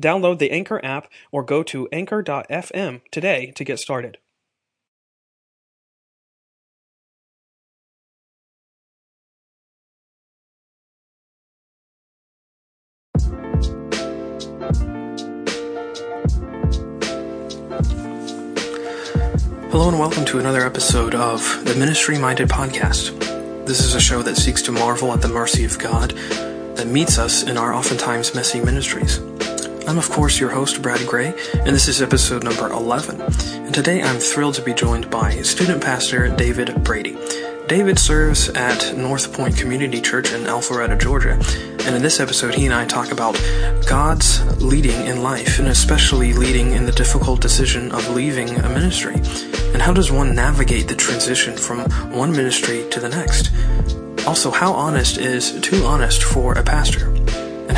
Download the Anchor app or go to anchor.fm today to get started. Hello and welcome to another episode of the Ministry Minded Podcast. This is a show that seeks to marvel at the mercy of God that meets us in our oftentimes messy ministries. I'm, of course, your host, Brad Gray, and this is episode number 11. And today I'm thrilled to be joined by student pastor David Brady. David serves at North Point Community Church in Alpharetta, Georgia. And in this episode, he and I talk about God's leading in life, and especially leading in the difficult decision of leaving a ministry. And how does one navigate the transition from one ministry to the next? Also, how honest is too honest for a pastor?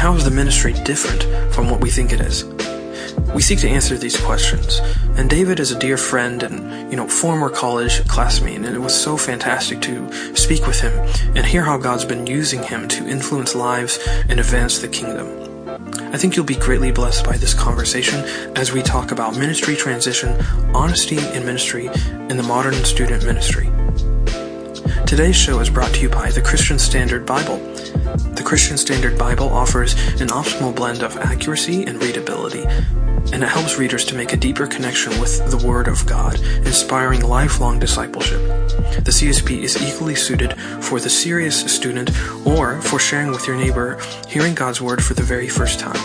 How is the ministry different from what we think it is? We seek to answer these questions. And David is a dear friend and, you know, former college classmate, and it was so fantastic to speak with him and hear how God's been using him to influence lives and advance the kingdom. I think you'll be greatly blessed by this conversation as we talk about ministry transition, honesty in ministry, and the modern student ministry. Today's show is brought to you by the Christian Standard Bible. The Christian Standard Bible offers an optimal blend of accuracy and readability, and it helps readers to make a deeper connection with the Word of God, inspiring lifelong discipleship. The CSB is equally suited for the serious student or for sharing with your neighbor, hearing God's Word for the very first time.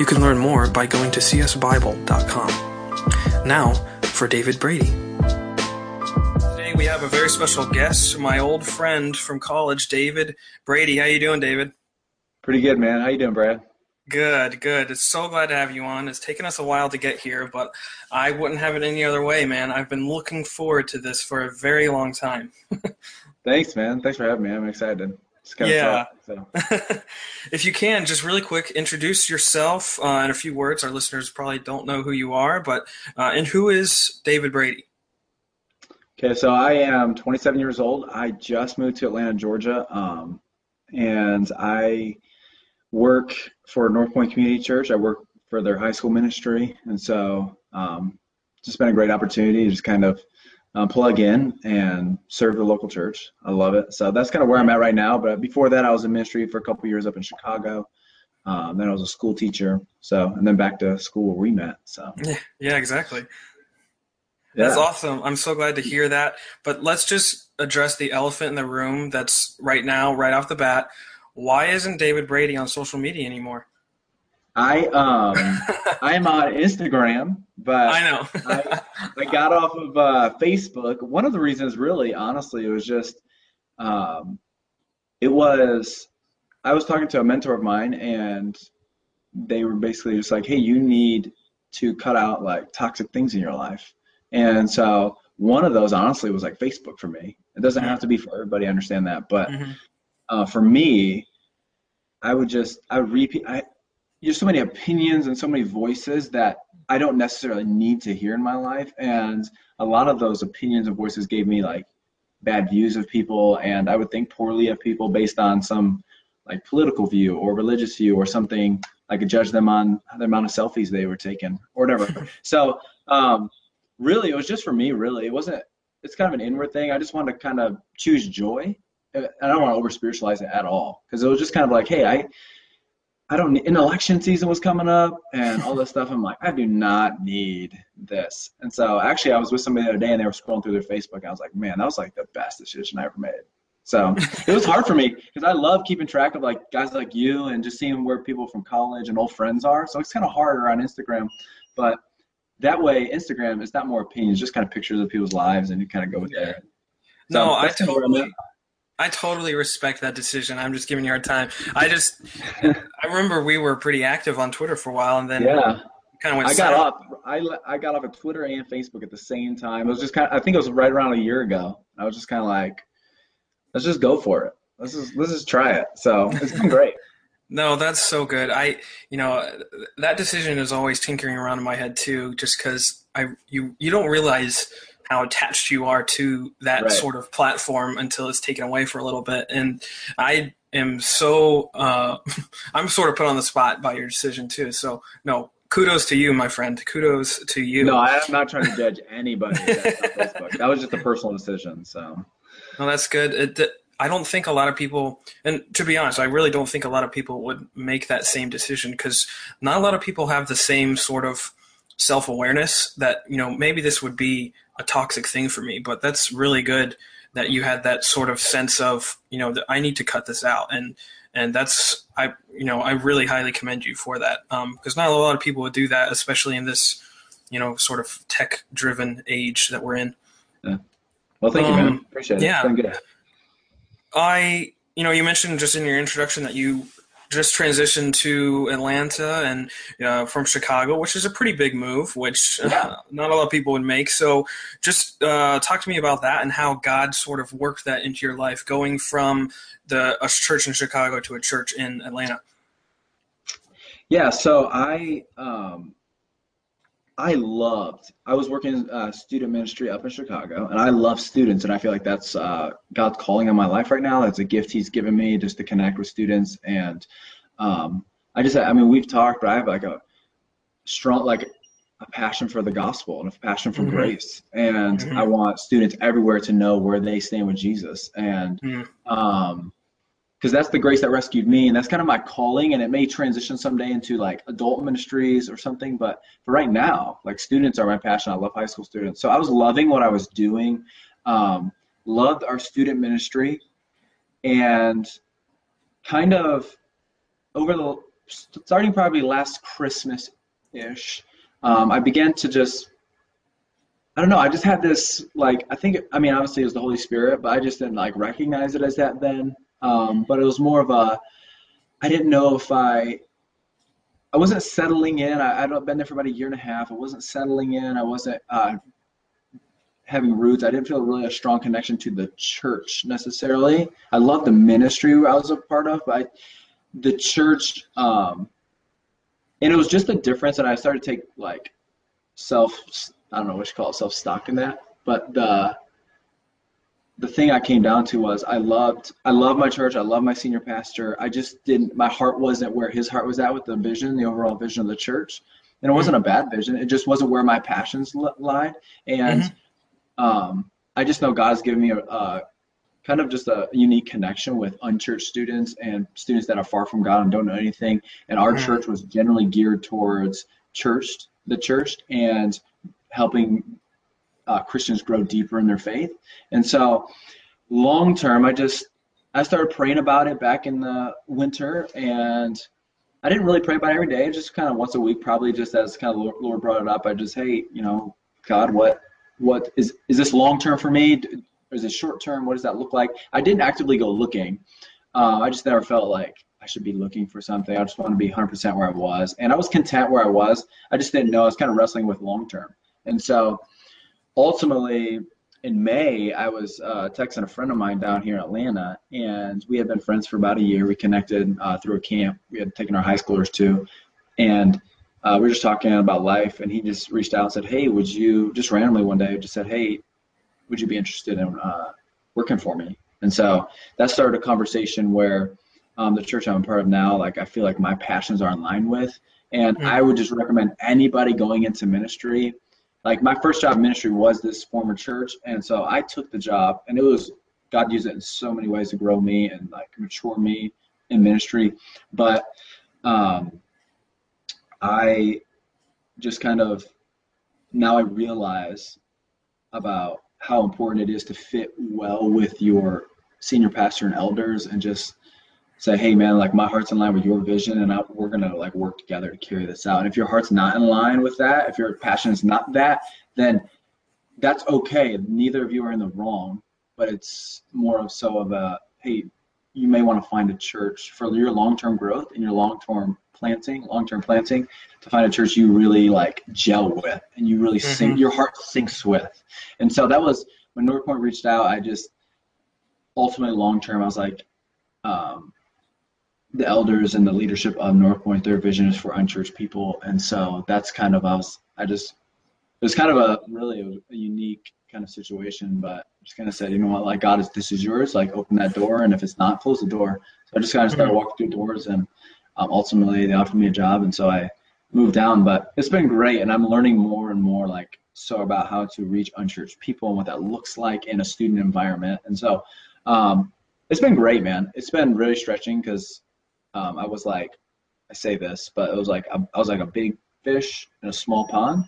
You can learn more by going to csbible.com. Now, for David Brady we have a very special guest, my old friend from college, David Brady. How you doing, David? Pretty good, man. How you doing, Brad? Good, good. It's so glad to have you on. It's taken us a while to get here, but I wouldn't have it any other way, man. I've been looking forward to this for a very long time. Thanks, man. Thanks for having me. I'm excited. yeah. so. if you can, just really quick, introduce yourself uh, in a few words. Our listeners probably don't know who you are, but uh, and who is David Brady? Okay, so I am 27 years old. I just moved to Atlanta, Georgia, um, and I work for North Point Community Church. I work for their high school ministry, and so um, just been a great opportunity to just kind of um, plug in and serve the local church. I love it. So that's kind of where I'm at right now. But before that, I was in ministry for a couple years up in Chicago. Um, then I was a school teacher. So and then back to school where we met. So yeah, yeah, exactly. That's awesome. I'm so glad to hear that. But let's just address the elephant in the room that's right now, right off the bat. Why isn't David Brady on social media anymore? I um I'm on Instagram, but I know I, I, got off of uh, Facebook. One of the reasons, really, honestly, it was just um, it was I was talking to a mentor of mine, and they were basically just like, "Hey, you need to cut out like toxic things in your life." And so one of those honestly was like Facebook for me. It doesn't have to be for everybody, I understand that. But mm-hmm. uh, for me, I would just, I would repeat, I, there's so many opinions and so many voices that I don't necessarily need to hear in my life. And a lot of those opinions and voices gave me like bad views of people. And I would think poorly of people based on some like political view or religious view or something. I could judge them on the amount of selfies they were taking or whatever. so, um, really, it was just for me. Really, it wasn't. It's kind of an inward thing. I just wanted to kind of choose joy. And I don't want to over spiritualize it at all because it was just kind of like, hey, I, I don't. An election season was coming up and all this stuff. I'm like, I do not need this. And so actually, I was with somebody the other day and they were scrolling through their Facebook. I was like, man, that was like the best decision I ever made. So it was hard for me because I love keeping track of like guys like you and just seeing where people from college and old friends are. So it's kind of harder on Instagram, but that way Instagram is not more opinions, just kind of pictures of people's lives and you kind of go with yeah. there. So no, I totally, I totally respect that decision. I'm just giving you a hard time. I just, I remember we were pretty active on Twitter for a while, and then yeah, kind of went. I got off. I I got off of Twitter and Facebook at the same time. It was just kind of. I think it was right around a year ago. I was just kind of like, let's just go for it. Let's just let's just try it. So it's been great. No, that's so good. I, you know, that decision is always tinkering around in my head too, just because I you you don't realize how attached you are to that right. sort of platform until it's taken away for a little bit. And I am so uh, I'm sort of put on the spot by your decision too. So no, kudos to you, my friend. Kudos to you. No, I am not trying to judge anybody. that, that was just a personal decision. So. No, that's good. It, I don't think a lot of people, and to be honest, I really don't think a lot of people would make that same decision because not a lot of people have the same sort of self awareness that you know maybe this would be a toxic thing for me, but that's really good that you had that sort of sense of you know that I need to cut this out and and that's I you know I really highly commend you for that because um, not a lot of people would do that, especially in this you know sort of tech driven age that we're in. Yeah. Well, thank um, you, man. Um, Appreciate it. Yeah. I you know you mentioned just in your introduction that you just transitioned to Atlanta and uh, from Chicago, which is a pretty big move, which uh, yeah. not a lot of people would make. So, just uh, talk to me about that and how God sort of worked that into your life, going from the a church in Chicago to a church in Atlanta. Yeah, so I um, I loved. I was working uh, student ministry up in Chicago, and I love students, and I feel like that's uh, God's calling on my life right now. That's a gift He's given me just to connect with students, and um, I just, I mean, we've talked, but I have like a strong, like a passion for the gospel and a passion for mm-hmm. grace, and mm-hmm. I want students everywhere to know where they stand with Jesus, and mm-hmm. um, because that's the grace that rescued me and that's kind of my calling and it may transition someday into like adult ministries or something but for right now like students are my passion i love high school students so i was loving what i was doing um, loved our student ministry and kind of over the starting probably last christmas ish um, i began to just I don't know. I just had this like I think I mean obviously it was the Holy Spirit, but I just didn't like recognize it as that then. Um, but it was more of a, I didn't know if I, I wasn't settling in. I, I'd been there for about a year and a half. I wasn't settling in. I wasn't uh, having roots. I didn't feel really a strong connection to the church necessarily. I love the ministry I was a part of, but I, the church, um, and it was just a difference. And I started to take like self, I don't know what you call it, self stock in that. But the the thing I came down to was I loved I love my church. I love my senior pastor. I just didn't my heart wasn't where his heart was at with the vision, the overall vision of the church. And it wasn't a bad vision. It just wasn't where my passions lied. And mm-hmm. um, I just know God has given me a, a kind of just a unique connection with unchurched students and students that are far from God and don't know anything. And our mm-hmm. church was generally geared towards church, the church, and helping uh, Christians grow deeper in their faith. And so, long term, I just I started praying about it back in the winter, and I didn't really pray about it every day. Just kind of once a week, probably just as kind of Lord brought it up. I just, hey, you know, God, what what is is this long term for me? Or is it short term? What does that look like? I didn't actively go looking. Uh, I just never felt like I should be looking for something. I just want to be 100% where I was, and I was content where I was. I just didn't know. I was kind of wrestling with long term, and so ultimately in May, I was uh, texting a friend of mine down here in Atlanta, and we had been friends for about a year. We connected uh, through a camp. We had taken our high schoolers to, and uh, we were just talking about life. And he just reached out and said, "Hey, would you just randomly one day just said, hey, would you be interested in uh, working for me?" And so that started a conversation where um, the church I'm a part of now, like I feel like my passions are in line with, and mm-hmm. I would just recommend anybody going into ministry like my first job in ministry was this former church, and so I took the job, and it was God used it in so many ways to grow me and like mature me in ministry. But um, I just kind of now I realize about how important it is to fit well with your senior pastor and elders and just say, hey man, like my heart's in line with your vision, and I, we're gonna like work together to carry this out. And if your heart's not in line with that, if your passion is not that, then that's okay. Neither of you are in the wrong, but it's more of so of a hey, you may want to find a church for your long-term growth and your long-term planting, long-term planting, to find a church you really like gel with and you really mm-hmm. sink your heart sinks with. And so that was when North Point reached out. I just ultimately long-term, I was like, um, the elders and the leadership of North Point, their vision is for unchurched people, and so that's kind of I was I just it was kind of a really a, unique kind of situation, but I just kind of said, you know what, like God is this is yours, like open that door, and if it's not, close the door. So I just kind of started mm-hmm. walking through doors, and um, ultimately they offered me a job, and so I moved down. But it's been great, and I'm learning more and more like so about how to reach unchurched people and what that looks like in a student environment, and so um, it's been great, man. It's been really stretching because um, I was like, I say this, but it was like I, I was like a big fish in a small pond,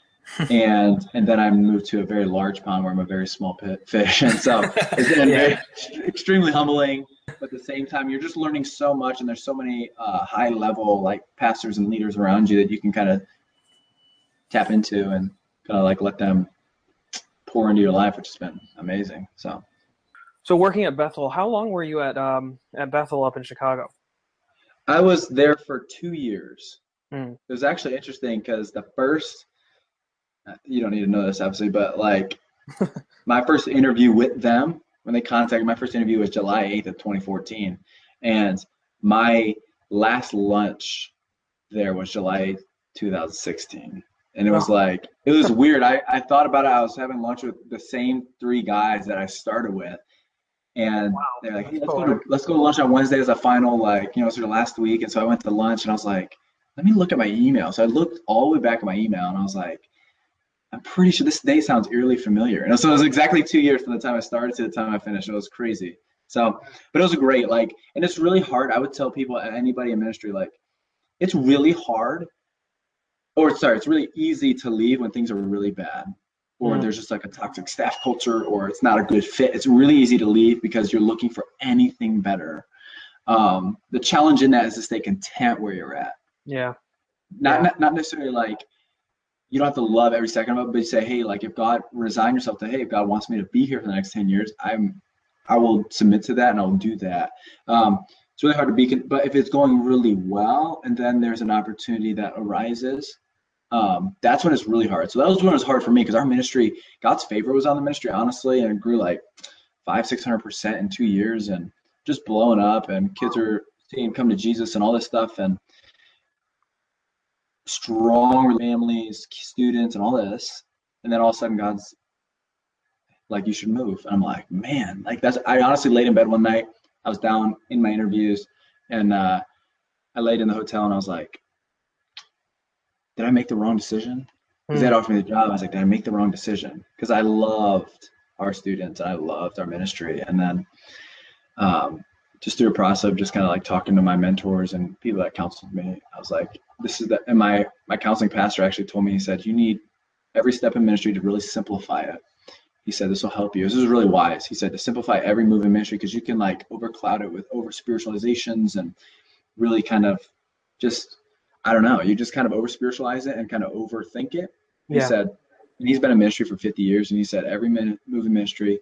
and and then I moved to a very large pond where I'm a very small pit fish, and so it's been yeah. very, extremely humbling. But at the same time, you're just learning so much, and there's so many uh, high level like pastors and leaders around you that you can kind of tap into and kind of like let them pour into your life, which has been amazing. So. So working at Bethel, how long were you at um, at Bethel up in Chicago? I was there for two years. Mm. It was actually interesting because the first, you don't need to know this obviously, but like my first interview with them when they contacted my first interview was July 8th of 2014, and my last lunch there was July 2016. And it was like it was weird. I, I thought about it. I was having lunch with the same three guys that I started with, and wow. they're like, hey, let's go to let's go to lunch on Wednesday as a final, like, you know, sort of last week. And so I went to lunch and I was like, let me look at my email. So I looked all the way back at my email and I was like, I'm pretty sure this day sounds eerily familiar. And so it was exactly two years from the time I started to the time I finished. It was crazy. So, but it was great. Like, and it's really hard. I would tell people, anybody in ministry, like, it's really hard, or sorry, it's really easy to leave when things are really bad or mm. there's just like a toxic staff culture or it's not a good fit. It's really easy to leave because you're looking for anything better. Um, the challenge in that is to stay content where you're at. Yeah. Not, not not necessarily like you don't have to love every second of it but you say hey like if god resign yourself to hey if god wants me to be here for the next 10 years i'm i will submit to that and i'll do that. Um, it's really hard to be but if it's going really well and then there's an opportunity that arises um, that's when it's really hard. So that was when it was hard for me because our ministry, God's favor was on the ministry, honestly, and it grew like five, six hundred percent in two years, and just blowing up, and kids are seeing come to Jesus and all this stuff, and strong families, students, and all this, and then all of a sudden God's like, you should move, and I'm like, man, like that's. I honestly laid in bed one night. I was down in my interviews, and uh, I laid in the hotel, and I was like did I make the wrong decision? Because mm. they offered me the job. I was like, did I make the wrong decision? Because I loved our students I loved our ministry. And then um, just through a process of just kind of like talking to my mentors and people that counseled me, I was like, this is the, and my, my counseling pastor actually told me, he said, you need every step in ministry to really simplify it. He said, this will help you. This is really wise. He said to simplify every move in ministry because you can like overcloud it with over spiritualizations and really kind of just I don't know. You just kind of over spiritualize it and kind of overthink it. He yeah. said, and he's been in ministry for 50 years, and he said every minute moving ministry,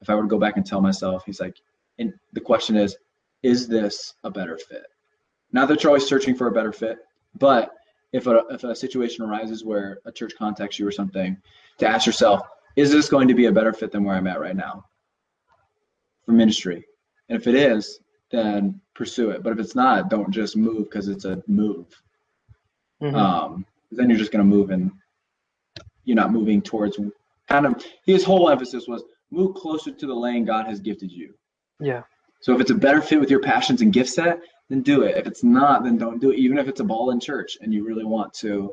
if I were to go back and tell myself, he's like, and the question is, is this a better fit? Not that you're always searching for a better fit, but if a if a situation arises where a church contacts you or something, to ask yourself, is this going to be a better fit than where I'm at right now for ministry? And if it is, then pursue it. But if it's not, don't just move because it's a move. Mm-hmm. Um, then you're just going to move and you're not moving towards kind of his whole emphasis was move closer to the lane God has gifted you. Yeah. So if it's a better fit with your passions and gift set, then do it. If it's not, then don't do it. Even if it's a ball in church and you really want to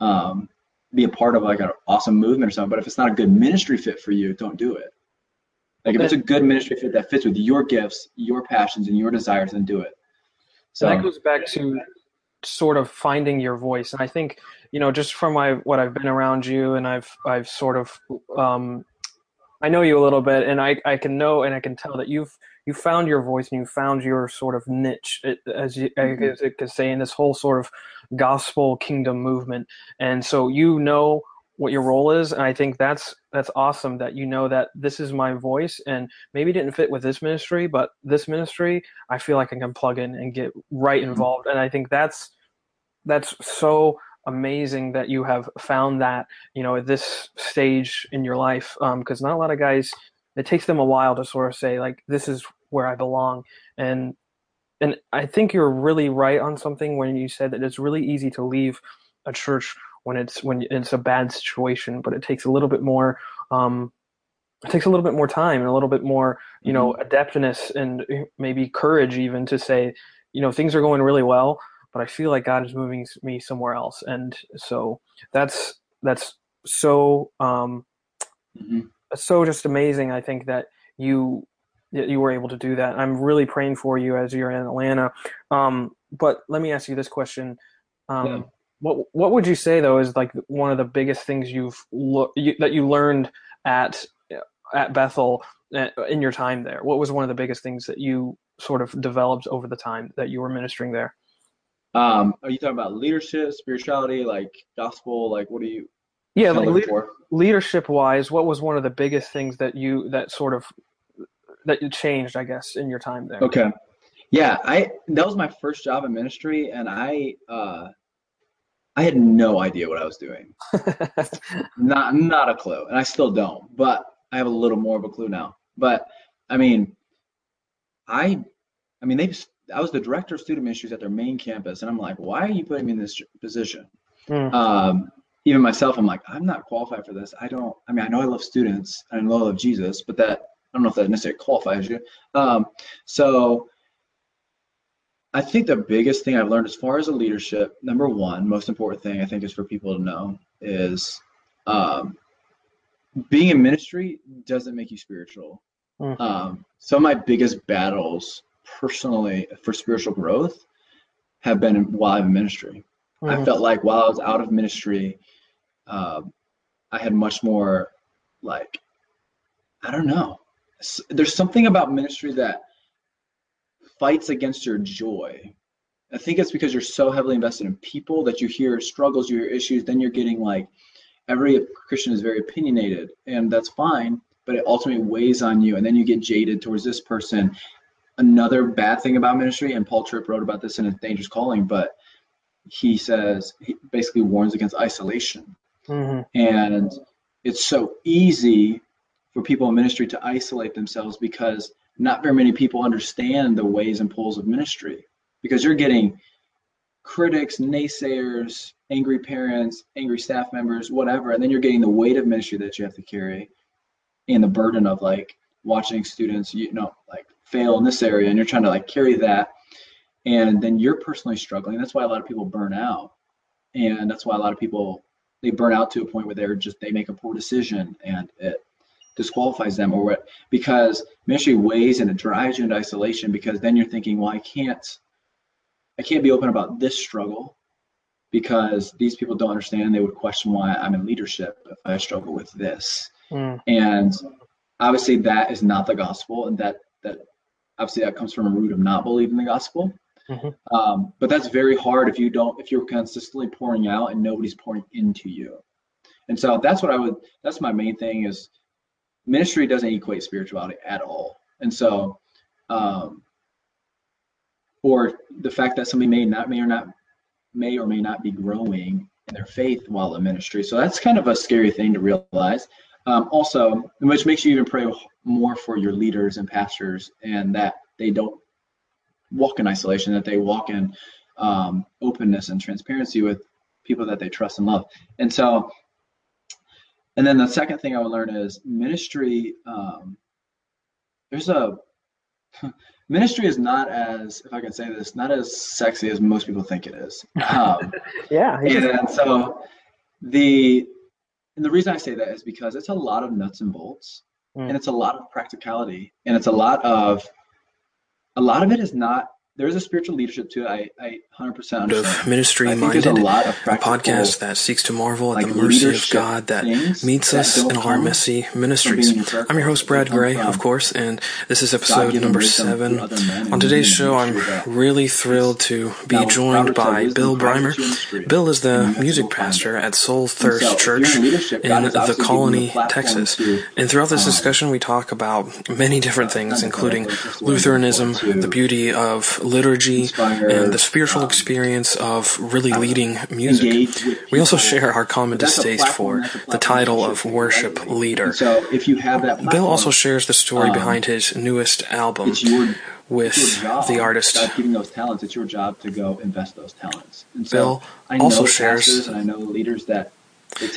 um, be a part of like an awesome movement or something. But if it's not a good ministry fit for you, don't do it. Like if it's a good ministry fit that fits with your gifts, your passions, and your desires, then do it. So that goes back to sort of finding your voice, and I think you know just from my what I've been around you, and I've I've sort of um, I know you a little bit, and I, I can know and I can tell that you've you found your voice and you found your sort of niche, as you mm-hmm. as it could say, in this whole sort of gospel kingdom movement. And so you know what your role is, and I think that's that's awesome that you know that this is my voice, and maybe didn't fit with this ministry, but this ministry, I feel like I can plug in and get right mm-hmm. involved, and I think that's that's so amazing that you have found that you know at this stage in your life because um, not a lot of guys it takes them a while to sort of say like this is where i belong and and i think you're really right on something when you said that it's really easy to leave a church when it's when it's a bad situation but it takes a little bit more um it takes a little bit more time and a little bit more you know mm-hmm. adeptness and maybe courage even to say you know things are going really well but I feel like God is moving me somewhere else, and so that's that's so um, mm-hmm. so just amazing. I think that you that you were able to do that. I'm really praying for you as you're in Atlanta. Um, but let me ask you this question: um. What what would you say though is like one of the biggest things you've lo- you, that you learned at at Bethel uh, in your time there? What was one of the biggest things that you sort of developed over the time that you were ministering there? Um, are you talking about leadership, spirituality, like gospel? Like, what are you? Yeah, like le- leadership wise, what was one of the biggest things that you that sort of that you changed, I guess, in your time there? Okay, yeah, I that was my first job in ministry, and I uh, I had no idea what I was doing, not not a clue, and I still don't, but I have a little more of a clue now. But I mean, I I mean they I was the director of student ministries at their main campus, and I'm like, why are you putting me in this position? Mm. Um, even myself, I'm like, I'm not qualified for this. I don't. I mean, I know I love students, and I know I love Jesus, but that I don't know if that necessarily qualifies you. Um, so I think the biggest thing I've learned as far as a leadership, number one, most important thing I think is for people to know is um, being in ministry doesn't make you spiritual. Mm-hmm. Um, some of my biggest battles personally for spiritual growth have been while I'm in ministry. Mm-hmm. I felt like while I was out of ministry, uh, I had much more like, I don't know. There's something about ministry that fights against your joy. I think it's because you're so heavily invested in people that you hear struggles, you hear issues, then you're getting like every Christian is very opinionated, and that's fine, but it ultimately weighs on you, and then you get jaded towards this person, another bad thing about ministry, and Paul Tripp wrote about this in a Dangerous Calling, but he says he basically warns against isolation. Mm-hmm. And it's so easy for people in ministry to isolate themselves because not very many people understand the ways and pulls of ministry because you're getting critics, naysayers, angry parents, angry staff members, whatever, and then you're getting the weight of ministry that you have to carry and the burden of like watching students, you know, like fail in this area and you're trying to like carry that. And then you're personally struggling. That's why a lot of people burn out. And that's why a lot of people they burn out to a point where they're just they make a poor decision and it disqualifies them or what because ministry weighs and it drives you into isolation because then you're thinking well i can't i can't be open about this struggle because these people don't understand they would question why i'm in leadership if i struggle with this mm. and obviously that is not the gospel and that that obviously that comes from a root of not believing the gospel mm-hmm. um, but that's very hard if you don't if you're consistently pouring out and nobody's pouring into you and so that's what i would that's my main thing is ministry doesn't equate spirituality at all. And so um, or the fact that somebody may not may or not may or may not be growing in their faith while in ministry. So that's kind of a scary thing to realize. Um, also, which makes you even pray more for your leaders and pastors, and that they don't walk in isolation, that they walk in um, openness and transparency with people that they trust and love. And so, and then the second thing I would learn is ministry. Um, there's a ministry is not as, if I can say this, not as sexy as most people think it is. Um, yeah. And so the and the reason I say that is because it's a lot of nuts and bolts, mm. and it's a lot of practicality, and it's a lot of a lot of it is not there's a spiritual leadership to it. I, I 100% understand. of Ministry I Minded, a lot of a podcast that seeks to marvel at like, the mercy of God that meets that us in our messy ministries. being in church. I'm your host, Brad Gray, of course, and this is episode number seven. through other men and On today's show, I'm really thrilled to be joined by Bill Brimer. Bill is the music pastor at Soul Thirst Church in leadership, God in has the obviously given you Colony, Texas. And throughout this um, discussion, we talk about many different things, including necessarily, just the way Lutheranism, the beauty of liturgy, inspire, and the spiritual um, experience of really uh, leading music. We also share our common But that's a distaste platform, for the title of worship lightly. leader. So if you have that platform, Bill also shares the story um, behind his newest album with it's your job. the artist God's giving those talents. It's your job to go invest those talents. And so Bill I know also shares- and I know leaders that they take the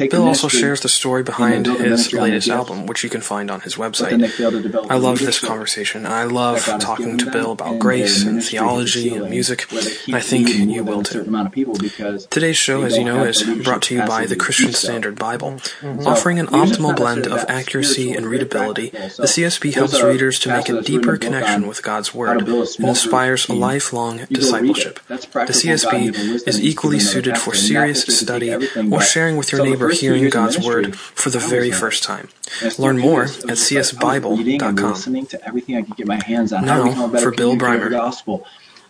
Bill also shares the story behind his ministry on the latest album, which you can find on his but then they website. fail to develop I the love this leadership conversation. I love that God has talking to Bill about grace and ministry to the theology and music, and I think you will too. amount of people because Today's show, as you know, is brought to you by the Christian. Standard Bible. Offering an optimal blend of accuracy and readability, the So, CSB helps readers to make a deeper connection with God's Word and inspires a lifelong You go read it. discipleship. The practical CSB is equally suited for serious not just to take study or sharing with your neighbor hearing God's Word for the very first time. And I still Learn more this. It was at just like, I was reading and csbible.com. listening to everything I could get my hands on. Now, how to become a better for Bill communicator of the Brimer.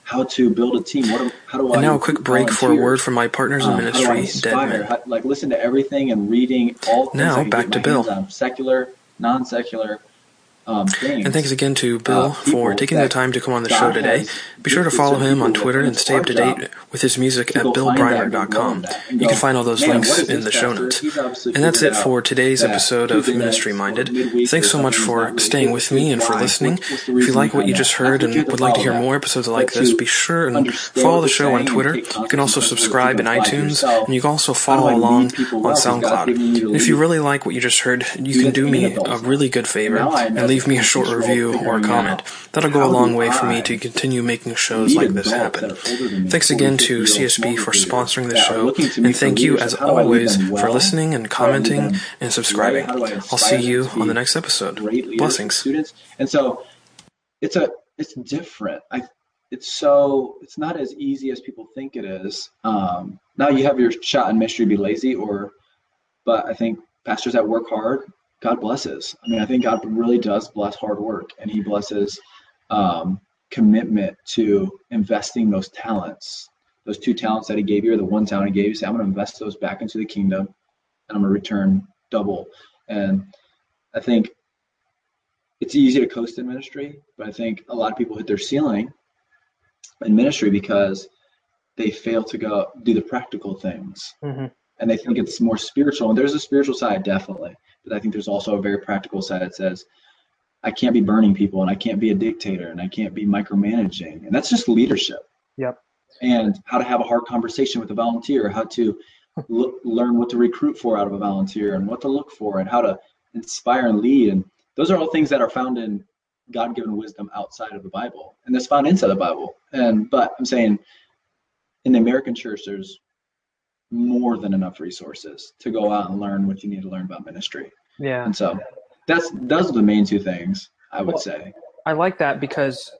how to build a team. What how do I And now a quick break for a word from my partners in Um, how do I ministry, Dead. Like listen to everything and reading all things Now, back to Bill. secular, non-secular um. And thanks again to Bill uh, for taking the time to come on the God show today. Be sure to follow him on Twitter and stay up to date with his music at go find that and go grow billbrimer.com. in that and You can find all those links in the show notes. And that's it for today's episode of Ministry Minded. Thanks so much for staying with me and for listening. What's- what's the If you like what you just heard and you have to would like to hear more episodes like this, be sure and follow the show on Twitter. You can also subscribe in to apply to iTunes, and you can also follow along on well? Because God's SoundCloud. given me to And if you really like what you just heard, you can do me a really good favor and leave me a short review or figuring comment. That'll go a long way for me to continue making shows like this happen. that are older than me, Thanks again to CSB for sponsoring the show, looking to me and thank you as leadership. How do I lead always for listening and How do I lead commenting and subscribing. I'll see you on the next episode. great leaders for Blessings. students? And so it's a it's different. I it's so it's not as easy as people think it is. Um, now you have your shot in ministry, be lazy, or but I think pastors that work hard, God blesses. I mean, I think God really does bless hard work, and He blesses um, commitment to investing those talents, those two talents that He gave you, or the one talent He gave you. Say, I'm going to invest those back into the kingdom, and I'm going to return double. And I think it's easy to coast in ministry, but I think a lot of people hit their ceiling in ministry because they fail to go do the practical things Mhm. and they think it's more spiritual. And there's a spiritual side, definitely, but I think there's also a very practical side that says, I can't be burning people and I can't be a dictator and I can't be micromanaging. And that's just leadership. Yep. And how to have a hard conversation with a volunteer, how to look, learn what to recruit for out of a volunteer and what to look for and how to inspire and lead. And those are all things that are found in God given wisdom outside of the Bible. And that's found inside the Bible. And but I'm saying in the American church there's more than enough resources to go out and learn what you need to learn about ministry. Yeah. And so that's those are the main two things I would Well, say. I like that because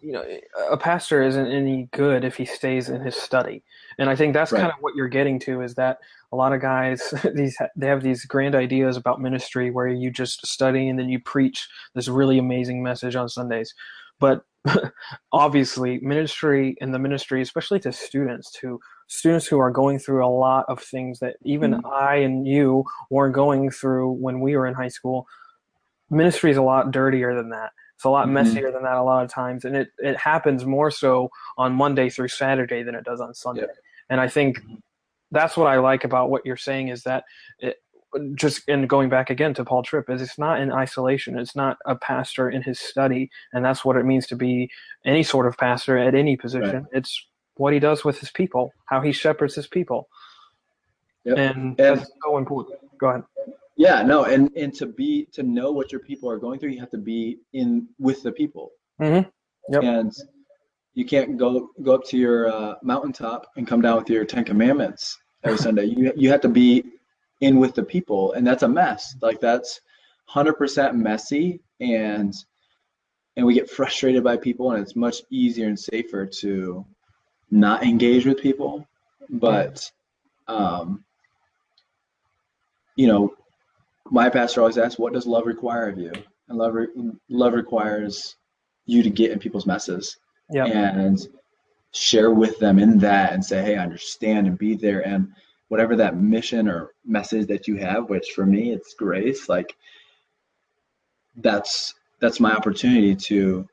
you know a pastor isn't any good if he stays in his study, and I think that's Right. kind of what you're getting to is that a lot of guys these they have these grand ideas about ministry where you just study and then you preach this really amazing message on Sundays, but obviously ministry and the ministry especially to students to students who are going through a lot of things that even Mhm. I and you weren't going through when we were in high school ministry is a lot dirtier than that. It's a lot Mhm. messier than that a lot of times, and it it happens more so on Monday through Saturday than it does on Sunday. And I think Mhm. that's what I like about what you're saying is that it just and going back again to Paul Tripp is it's not in isolation. It's not a pastor in his study, and that's what it means to be any sort of pastor at any position. It's what he does with his people, how he shepherds his people, Yep. and, And- that's so important. Go ahead. Yeah, no, and and to be to know what your people are going through, you have to be in with the people. Mhm. Yep. And you can't go go up to your uh, mountaintop and come down with your Ten Commandments every Sunday. You you have to be in with the people, and that's a mess. Like that's hundred percent messy, and and we get frustrated by people and it's much easier and safer to not engage with people but um, you know my pastor always asks what does love require of you and love re- love requires you to get in people's messes Yeah. and share with them in that and say hey I understand and be there and whatever that mission or message that you have which for me it's grace like that's that's my opportunity to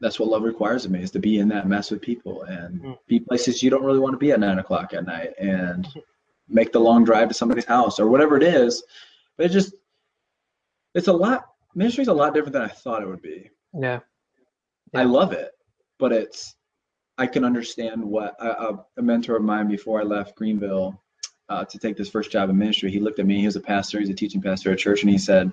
that's what love requires of me is to be in that mess with people and Mm. be places you don't really want to be at nine o'clock at night and make the long drive to somebody's house or whatever it is but it just it's a lot ministry's a lot different than i thought it would be Yeah. i love it but it's i can understand what a, a- mentor of mine before i left greenville uh, to take this first job in ministry he looked at me he was a pastor he's a teaching pastor at church and he said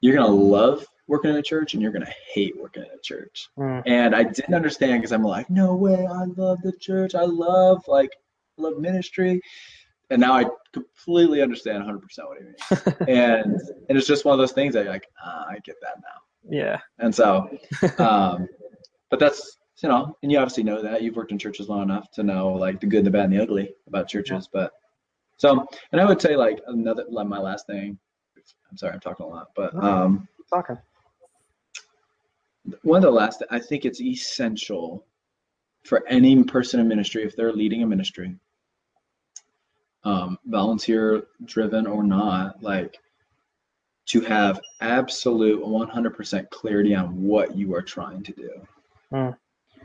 you're going to love working in a church and you're going to hate working in a church Mm. and i didn't understand because i'm like no way i love the church i love like I love ministry and now i completely understand 100% what he means and and it's just one of those things that you're like ah, i get that now Yeah. and so um but that's you know and you obviously know that. You've worked in churches long enough to know like the good the bad and the ugly about churches but so and i would say like another like my last thing i'm sorry i'm talking a lot but um Talking. one of the last i think it's essential for any person in ministry if they're leading a ministry um, volunteer driven or not like to have absolute 100% clarity on what you are trying to do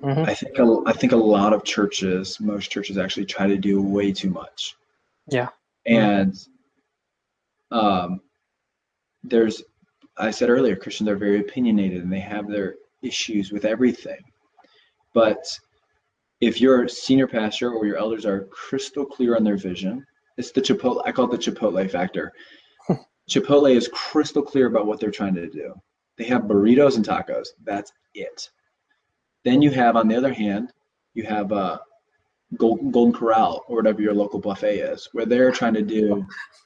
Mhm. i think a, i think a lot of churches most churches actually try to do way too much Yeah. and um, there's I said earlier, Christians are very opinionated and they have their issues with everything. But if your senior pastor or your elders are crystal clear on their vision, it's the Chipotle, I call it the Chipotle factor. Chipotle is crystal clear about what they're trying to do. They have burritos and tacos. That's it. Then you have, on the other hand, you have uh, Gold, Golden Corral or whatever your local buffet is, where they're trying to do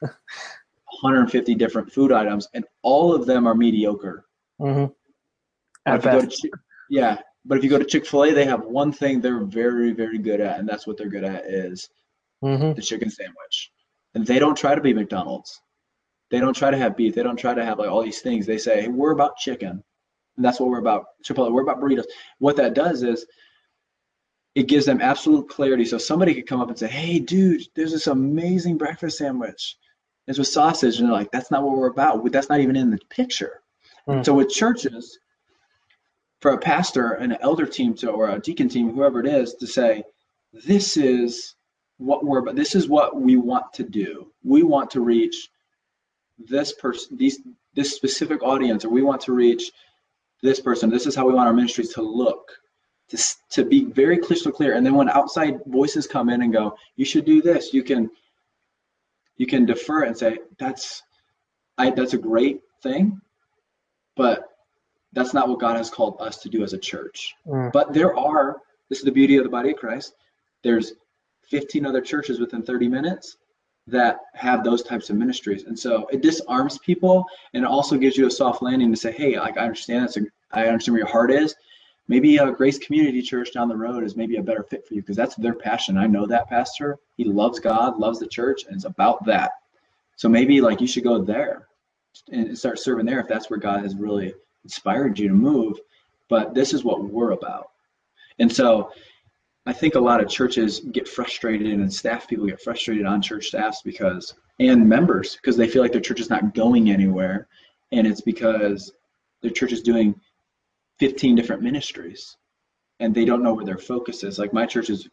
150 different food items, and all of them are mediocre. Mm-hmm. At if you go to best. Chi- yeah, but if you go to Chick Fil A, they have one thing they're very, very good at, and that's what they're good at is Mm-hmm. the chicken sandwich. And they don't try to be McDonald's. They don't try to have beef. They don't try to have like all these things. They say, hey, we're about chicken. And that's what we're about. Chipotle, we're about burritos. What that does is it gives them absolute clarity. So somebody could come up and say, hey, dude, there's this amazing breakfast sandwich. It's with sausage. And they're like, that's not what we're about. That's not even in the picture. Mm. So with churches, for a pastor and an elder team to, or a deacon team, whoever it is, to say, this is what we're about. This is what we want to do. We want to reach this person, these this specific audience, or we want to reach this person. This is how we want our ministries to look, to to be very crystal clear. And then when outside voices come in and go, you should do this, you can you can defer and say, that's I that's a great thing, but that's not what God has called us to do as a church. Mm. But there are, this is the beauty of the body of Christ. There's 15 other churches within 30 minutes that have those types of ministries. And so it disarms people and it also gives you a soft landing to say, hey, like I understand that's a, I understand where your heart is. Maybe a Grace Community Church down the road is maybe a better fit for you because that's their passion. I know that pastor. He loves God, loves the church, and it's about that. So maybe like you should go there and start serving there if that's where God has really inspired you to move. But this is what we're about. And so I think a lot of churches get frustrated and staff people get frustrated on church staffs because and members because they feel like their church is not going anywhere. And it's because their church is doing 15 different ministries and they don't know where their focus is. Like my church is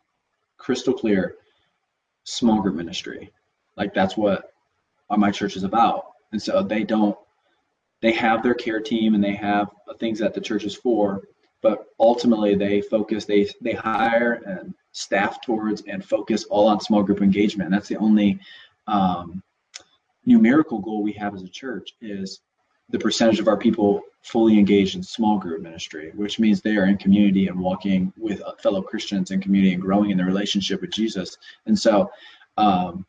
crystal clear small group ministry. Like that's what my church is about. And so they don't they have their care team and they have things that the church is for, but ultimately they focus they they hire and staff towards and focus all on small group engagement. That's the only um, numerical goal we have as a church is the percentage of our people fully engaged in small group ministry, which means they are in community and walking with fellow Christians in community and growing in their relationship with Jesus. And so um,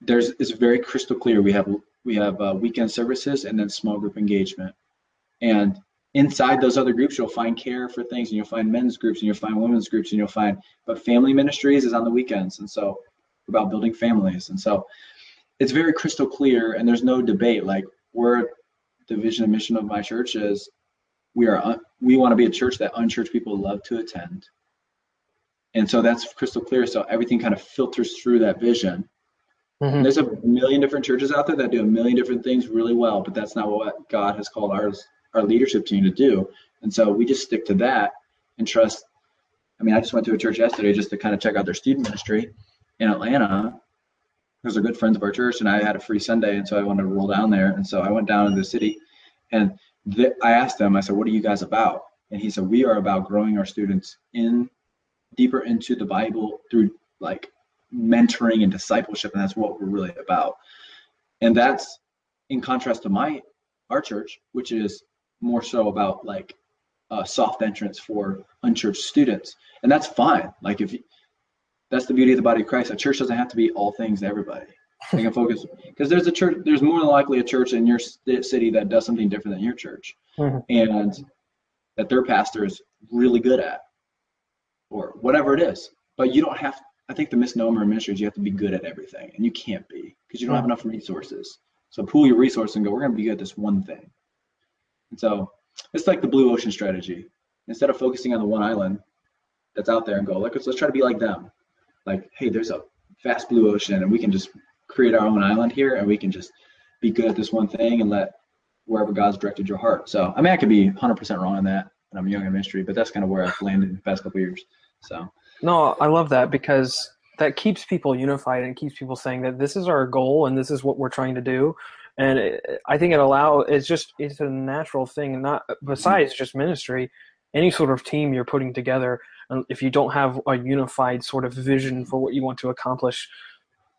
there's it's very crystal clear. We have we have uh, weekend services and then small group engagement, and inside those other groups, you'll find care for things, and you'll find men's groups, and you'll find women's groups, and you'll find. But family ministries is on the weekends, and so about building families, and so it's very crystal clear, and there's no debate. Like we're the vision and mission of my church is we are we want to be a church that unchurched people love to attend and so that's crystal clear so everything kind of filters through that vision mm-hmm. there's a million different churches out there that do a million different things really well but that's not what god has called ours our leadership team to do. And so we just stick to that and trust i mean i just went to a church yesterday just to kind of check out their student ministry in atlanta. Those are good friends of our church and i had a free sunday and so i wanted to roll down there. And so i went down to the city and th- i asked them i said what are you guys about? And he said we are about growing our students in deeper into the Bible through like mentoring and discipleship, and that's what we're really about. And that's in contrast to my our church, which is more so about like a soft entrance for unchurched students, and that's fine. Like if you, that's the beauty of the body of Christ, a church doesn't have to be all things to everybody. They can focus because there's a church. There's more than likely a church in your city that does something different than your church, mm-hmm. and that their pastor is really good at or whatever it is. But you don't have, I think the misnomer in ministry is you have to be good at everything, and you can't be because you don't have enough resources. So pool your resources and go, we're going to be good at this one thing. And so it's like the blue ocean strategy. Instead of focusing on the one island that's out there and go, like, let's, let's try to be like them. Like, hey, there's a vast blue ocean, and we can just create our own island here, and we can just be good at this one thing and let wherever God's directed your heart. So, I mean, I could be 100% wrong on that, and I'm young in ministry, but that's kind of where I've landed in the past couple years. So no, I love that because that keeps people unified and keeps people saying that this is our goal and this is what we're trying to do. And it, I think it allow it's just it's a natural thing. Not besides just ministry, any sort of team you're putting together. If you don't have a unified sort of vision for what you want to accomplish,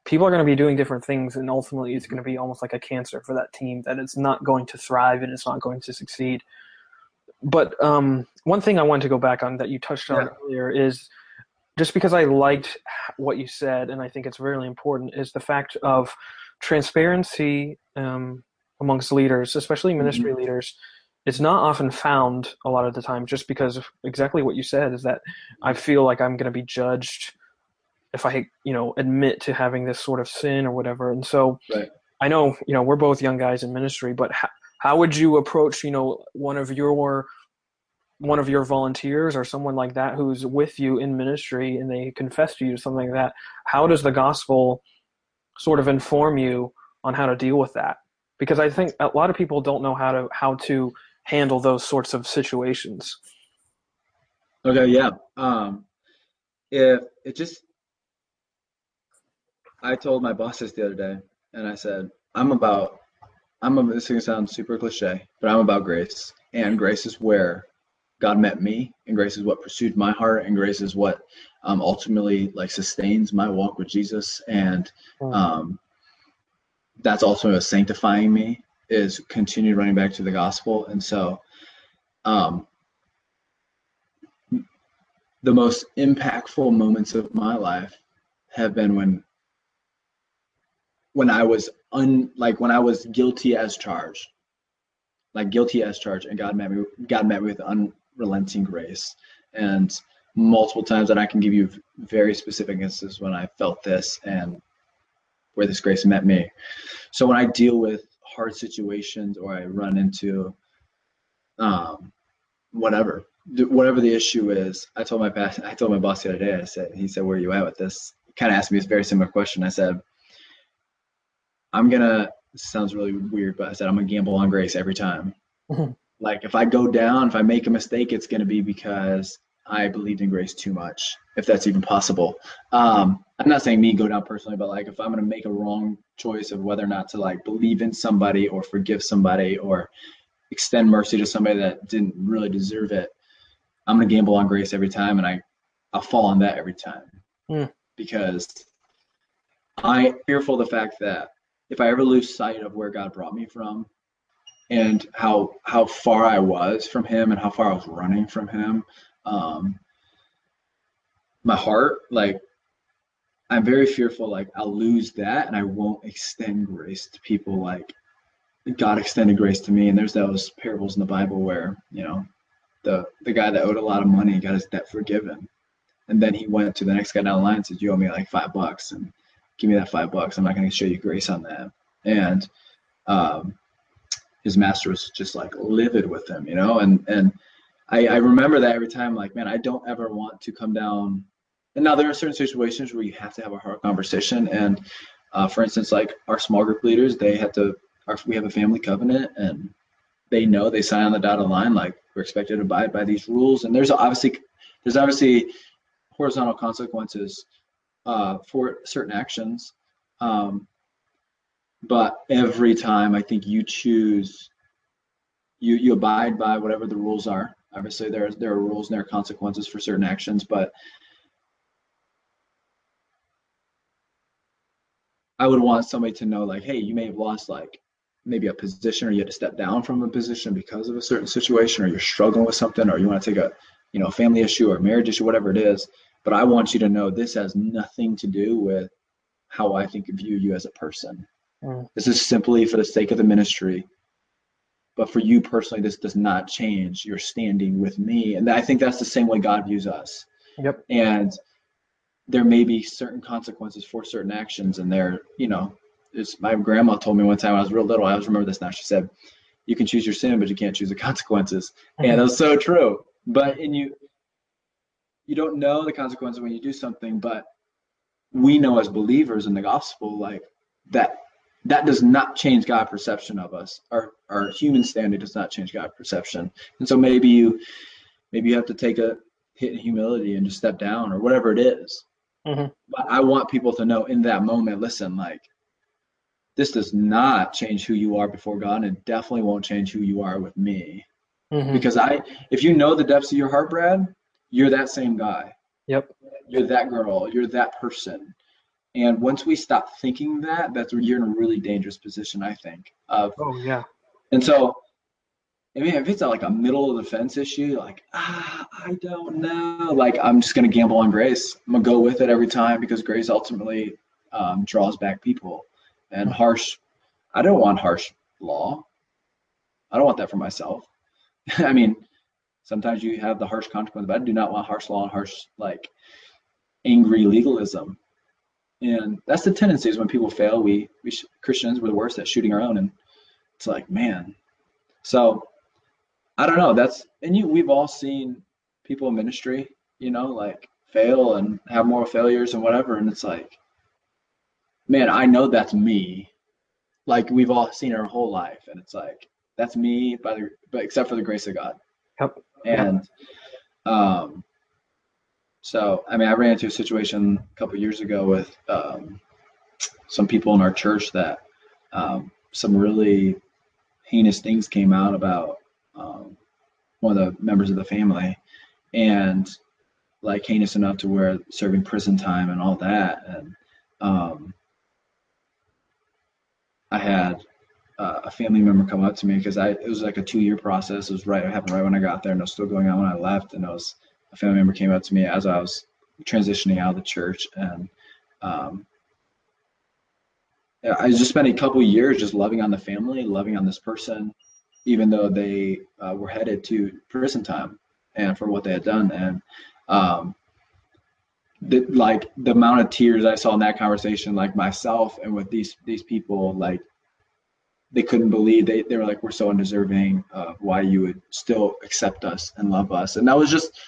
people are going to be doing different things, and ultimately it's going to be almost like a cancer for that team that it's not going to thrive and it's not going to succeed but um, one thing I wanted to go back on that you touched on yeah. earlier is just because I liked what you said, and I think it's really important, is the fact of transparency um, amongst leaders, especially ministry mm-hmm. leaders, is not often found a lot of the time just because of exactly what you said is that I feel like I'm going to be judged if I, you know, admit to having this sort of sin or whatever. And so right. I know, you know, we're both young guys in ministry, but how how would you approach you know one of your one of your volunteers or someone like that who's with you in ministry and they confess to you something like that how does the gospel sort of inform you on how to deal with that. Because i think a lot of people don't know how to how to handle those sorts of situations. Okay yeah. Um if it just i told my bosses the other day and i said i'm about I'm a, this is gonna sound super cliche, but I'm about grace, and grace is where God met me, and grace is what pursued my heart, and grace is what um, ultimately like sustains my walk with Jesus, and um, that's also sanctifying me is continue running back to the gospel, and so um, the most impactful moments of my life have been when when I was un like when I was guilty as charged, like guilty as charged, and God met me. God met me with unrelenting grace, and multiple times that I can give you very specific instances when I felt this and where this grace met me. So when I deal with hard situations or I run into um, whatever, whatever the issue is, I told my I told my boss the other day. I said, he said, "Where are you at with this?" Kind of asked me a very similar question. I said, I'm gonna sounds really weird, but I said I'm gonna gamble on grace every time. Mm-hmm. Like if I go down, if I make a mistake, it's gonna be because I believed in grace too much, if that's even possible. Um, I'm not saying me go down personally, but like if I'm gonna make a wrong choice of whether or not to like believe in somebody or forgive somebody or extend mercy to somebody that didn't really deserve it, I'm gonna gamble on grace every time, and I I'll fall on that every time mm. because I'm fearful of the fact that if I ever lose sight of where God brought me from and how how far I was from him and how far I was running from him, um, my heart, like I'm very fearful like I'll lose that and I won't extend grace to people like God extended grace to me. And there's those parables in the Bible where, you know, the the guy that owed a lot of money got his debt forgiven. And then he went to the next guy down the line and said, You owe me like five bucks and give me that five bucks. I'm not gonna show you grace on that. And um, his master was just like livid with him, you know, and and I, I remember that every time, like, man, I don't ever want to come down. And now there are certain situations where you have to have a hard conversation. And uh, for instance, like our small group leaders, they had to, our, we have a family covenant and they know they sign on the dotted line, like we're expected to abide by these rules. And there's obviously, there's obviously horizontal consequences uh, for certain actions. Um, but every time I think you choose, you, you abide by whatever the rules are Obviously, there there are rules and there are consequences for certain actions, but I would want somebody to know, like, hey, you may have lost like maybe a position, or you had to step down from a position because of a certain situation, or you're struggling with something, or you want to take a you know family issue or marriage issue, whatever it is. But I want you to know this has nothing to do with how I think you, you as a person. Mm. This is simply for the sake of the ministry. But for you personally this does not change your standing with me. And i think that's the same way god views us. Yep. And there may be certain consequences for certain actions and there. You know my grandma told me one time i was real little i always remember this now she said you can choose your sin but you can't choose the consequences. Mm-hmm. and that's so true. But and you you don't know the consequences when you do something but we know as believers in the gospel like that that does not change God perception of us. Our our human standing does not change God perception. And so maybe you maybe you have to take a hit in humility and just step down or whatever it is. Mm-hmm. But I want people to know in that moment, listen, like this does not change who you are before God and it definitely won't change who you are with me. Mm-hmm. Because I if you know the depths of your heart, Brad, you're that same guy. Yep. You're that girl, you're that person. And once we stop thinking that, that's where you're in a really dangerous position, I think. Of oh yeah. And so, I mean, if it's like a middle of the fence issue, like ah, I don't know, like I'm just gonna gamble on grace. I'm gonna go with it every time because grace ultimately um, draws back people. And harsh, I don't want harsh law. I don't want that for myself. I mean, sometimes you have the harsh consequence, but I do not want harsh law and harsh like angry legalism and that's the tendency is when people fail we we christians we're the worst at shooting our own and it's like man. So i don't know that's and you we've all seen people in ministry you know like fail and have moral failures and whatever and it's like man i know that's me. Like we've all seen our whole life and it's like that's me by the but except for the grace of god. Yep. and um so, I mean, I ran into a situation a couple years ago with um, some people in our church that um, some really heinous things came out about um, one of the members of the family, and like heinous enough to where serving prison time and all that. And um, I had uh, a family member come up to me because I it was like a two year process. It was right it happened right when I got there, and it was still going on when I left, and it was a family member came up to me as I was transitioning out of the church, and um, I just spent a couple years just loving on the family, loving on this person, even though they uh, were headed to prison time and for what they had done. And um, the, like the amount of tears I saw in that conversation, like myself and with these these people, like they couldn't believe they, they were like we're so undeserving of why you would still accept us and love us and that was just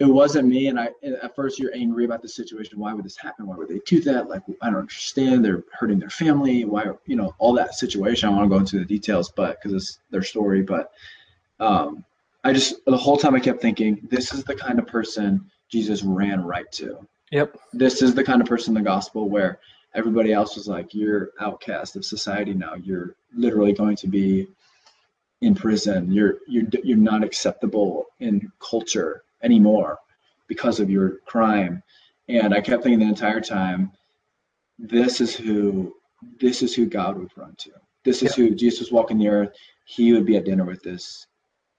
it wasn't me. And I, at first, you're angry about the situation. Why would this happen? Why would they do that? Like, I don't understand. They're hurting their family. Why, you know, all that situation. I want to go into the details, but because it's their story. But um, I just, the whole time I kept thinking, this is the kind of person Jesus ran right to. Yep. This is the kind of person in the gospel where everybody else was like, you're outcast of society now. You're literally going to be in prison. You're, you're, you're not acceptable in culture anymore because of your crime. And I kept thinking the entire time, this is who this is who God would run to. This is yeah. who Jesus was walking the earth. He would be at dinner with this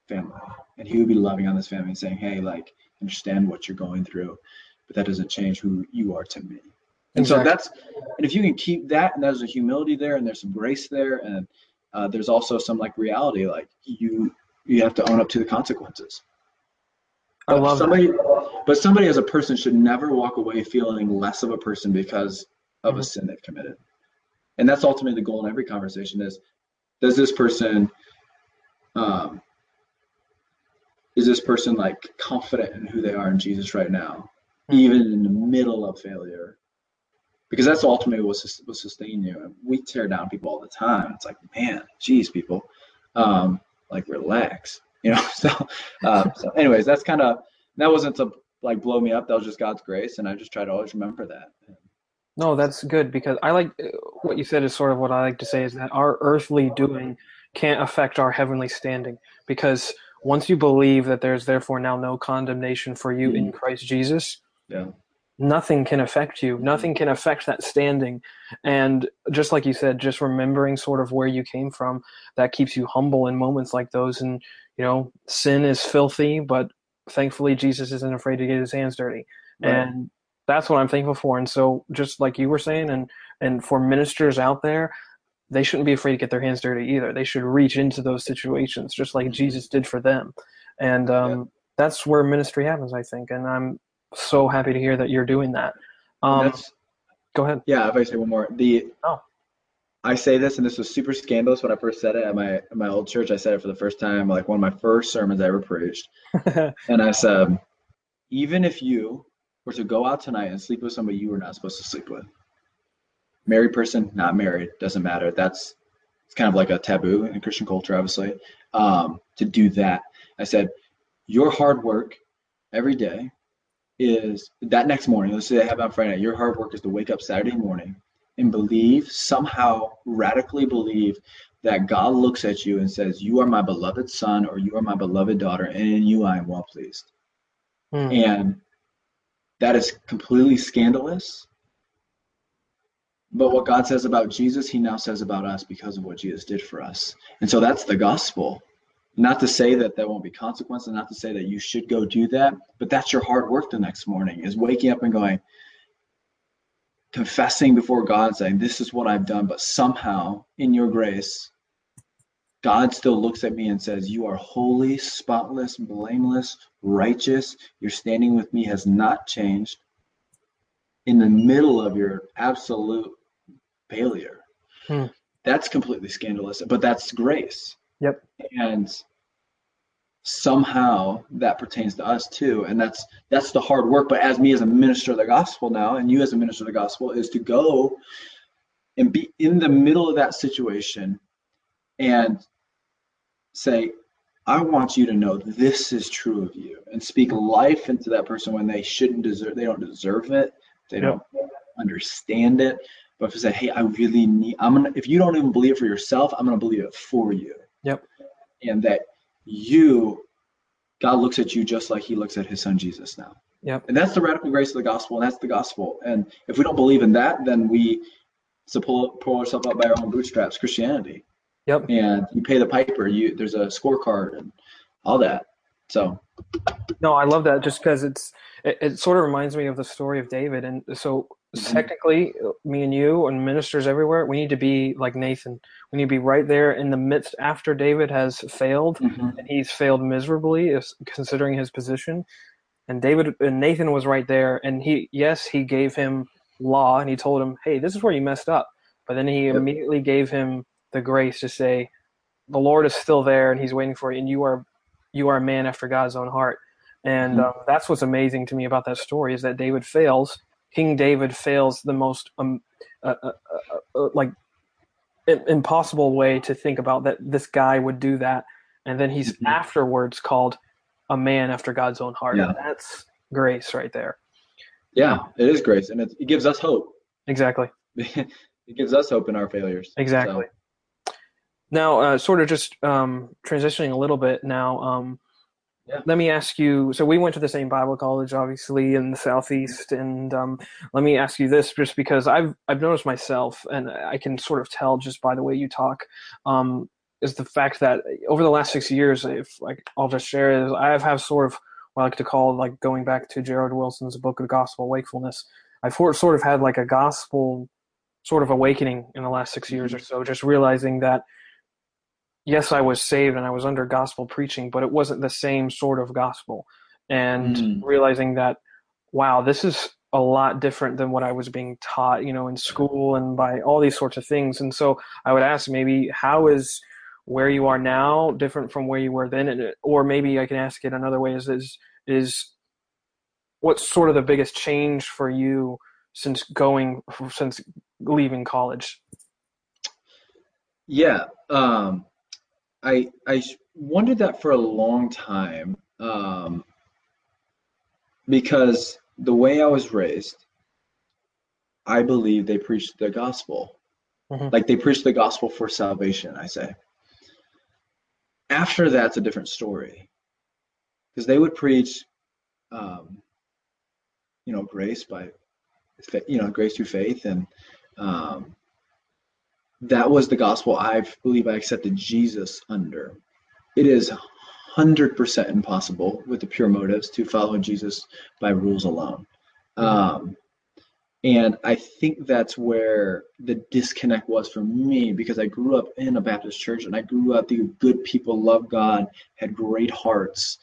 family and he would be loving on this family and saying, Hey, like understand what you're going through, but that doesn't change who you are to me. And exactly. so that's and if you can keep that and there's a humility there and there's some grace there and uh, there's also some like reality, like you you have to own up to the consequences. I love somebody, that. but somebody as a person should never walk away feeling less of a person because of Mhm. a sin they've committed. And that's ultimately the goal in every conversation: is does this person, um, is this person like confident in who they are in Jesus right now, Mhm. even in the middle of failure? Because that's ultimately what will sustain you. And we tear down people all the time. It's like, man, geez, people, um, like relax, you know. So, uh, so anyways, that's kind of that wasn't to like blow me up. That was just God's grace, and I just try to always remember that. No, that's good because I like uh, what you said is sort of what I like to say is that our earthly doing can't affect our heavenly standing because once you believe that there's therefore now no condemnation for you in Christ Jesus, Yeah. Nothing can affect you. Nothing can affect that standing. And just like you said, just remembering sort of where you came from, that keeps you humble in moments like those. And, you know, sin is filthy, but thankfully Jesus isn't afraid to get his hands dirty. Right. And that's what I'm thankful for. And so just like you were saying, and, and for ministers out there, they shouldn't be afraid to get their hands dirty either. They should reach into those situations just like Jesus did for them. And um, that's where ministry happens, I think. And I'm so happy to hear that you're doing that. Um, go ahead. yeah. If I say one more, the Oh. I say this, and this was super scandalous when I first said it at my at my old church. I said it for the first time, like one of my first sermons I ever preached, and I said, even if you were to go out tonight and sleep with somebody you were not supposed to sleep with, married person, not married, doesn't matter. That's it's kind of like a taboo in Christian culture, obviously. Um, to do that, I said, your hard work every day is that next morning. Let's say I have on Friday night. Your hard work is to wake up Saturday morning and believe somehow radically believe that God looks at you and says, "You are my beloved son, or you are my beloved daughter, and in you I am well pleased." Hmm. And that is completely scandalous. But what God says about Jesus, He now says about us because of what Jesus did for us. And so that's the gospel. Not to say that there won't be consequences, not to say that you should go do that, but that's your hard work the next morning is waking up and going, confessing before God, saying, This is what I've done, but somehow in your grace, God still looks at me and says, You are holy, spotless, blameless, righteous. Your standing with me has not changed in the middle of your absolute failure. Hmm. That's completely scandalous, but that's grace. Yep. And somehow that pertains to us too. And that's that's the hard work. But as me as a minister of the gospel now, and you as a minister of the gospel, is to go and be in the middle of that situation and say, I want you to know this is true of you and speak life into that person when they shouldn't deserve they don't deserve it. They don't understand it. But if you say, hey, I really need I'm gonna if you don't even believe it for yourself, I'm gonna believe it for you. Yep. And that you God looks at you just like he looks at his son Jesus now. Yep. And that's the radical grace of the gospel, and that's the gospel. And if we don't believe in that, then we so pull, pull ourselves up by our own bootstraps, Christianity. Yep. And you pay the piper. You there's a scorecard and all that. So No, I love that just because it's it, it sort of reminds me of the story of David. And so. Technically, me and you and ministers everywhere, we need to be like Nathan. We need to be right there in the midst after David has failed and he's failed miserably, considering his position. And David and Nathan was right there, and he yes, he gave him law, and he told him, "Hey, this is where you messed up." But then he Yep. immediately gave him the grace to say, "The Lord is still there, and He's waiting for you, and you are you are a man after God's own heart." And Mhm. um, that's what's amazing to me about that story is that David fails. King David fails the most um, uh, uh, uh, uh, like impossible way to think about that this guy would do that, and then he's Mhm. afterwards called a man after God's own heart. Yeah. That's grace right there. yeah, it is grace, and it, it gives us hope. Exactly. it gives us hope in our failures. Exactly. Now, uh, sort of just um, transitioning a little bit now. Um, Yeah. Let me ask you. So we went to the same Bible college, obviously, in the southeast, and um, let me ask you this, just because I've I've noticed myself, and I can sort of tell just by the way you talk, um, is the fact that over the last six years, if like I'll just share, is I have have sort of what I like to call like going back to Jared Wilson's book of Gospel Wakefulness. I've sort of had like a gospel sort of awakening in the last six years or so, just realizing that yes, I was saved and I was under gospel preaching, but it wasn't the same sort of gospel. And mm. realizing that, wow, this is a lot different than what I was being taught, you know, in school and by all these sorts of things. And so I would ask maybe how is where you are now different from where you were then, and, or maybe I can ask it another way: is is is what's sort of the biggest change for you since going since leaving college? Yeah, um, I I wondered that for a long time um, because the way I was raised, I believe they preached the gospel. Mm-hmm. Like they preached the gospel for salvation, I say. After that's a different story. Because they would preach, um, you know, grace by, you know, grace through faith. And um, that was the gospel I believe I accepted Jesus under. It is 100% impossible with the pure motives to follow Jesus by rules alone. Um, and I think that's where the disconnect was for me because I grew up in a Baptist church and I grew up, the good people loved God, had great hearts.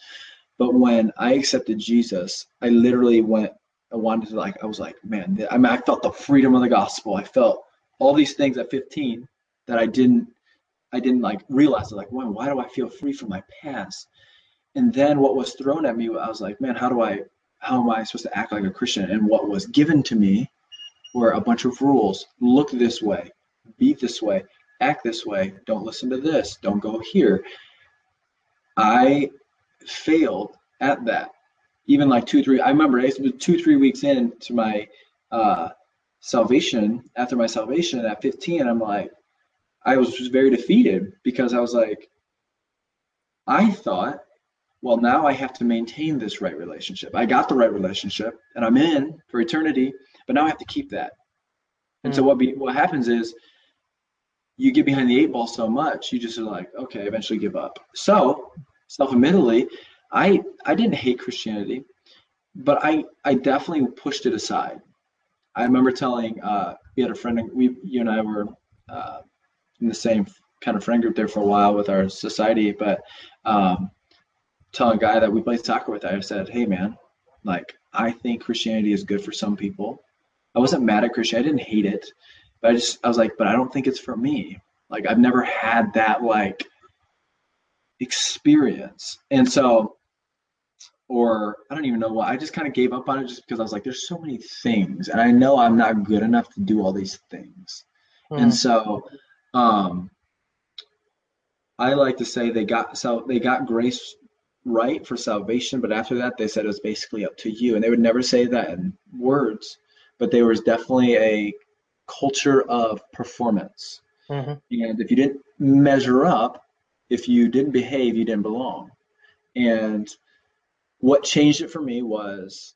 But when I accepted Jesus, I literally went, I wanted to like, I was like, man, I mean, I felt the freedom of the gospel. I felt all these things at 15 that I didn't I didn't like realize like, why, why do I feel free from my past? And then what was thrown at me, I was like, man, how do I, how am I supposed to act like a Christian? And what was given to me were a bunch of rules. Look this way, be this way, act this way, don't listen to this, don't go here. I failed at that. Even like two, three, I remember it was two, three weeks into my uh, salvation, after my salvation at 15, I'm like, I was just very defeated because I was like, I thought, well, now I have to maintain this right relationship. I got the right relationship and I'm in for eternity, but now I have to keep that. And mm. so what be, what happens is you get behind the eight ball so much, you just are like, okay, eventually give up. So self-admittedly, I I didn't hate Christianity, but I I definitely pushed it aside. I remember telling uh, we had a friend we you and I were uh, in the same kind of friend group there for a while with our society, but um, telling a guy that we played soccer with, I said, "Hey, man, like I think Christianity is good for some people. I wasn't mad at Christianity. I didn't hate it, but I just I was like, but I don't think it's for me. Like I've never had that like experience, and so." Or I don't even know what. I just kind of gave up on it just because I was like, "There's so many things, and I know I'm not good enough to do all these things." Mm. And so um, I like to say they got so they got grace right for salvation, but after that they said it was basically up to you, and they would never say that in words, but there was definitely a culture of performance, mm-hmm. and if you didn't measure up, if you didn't behave, you didn't belong, and what changed it for me was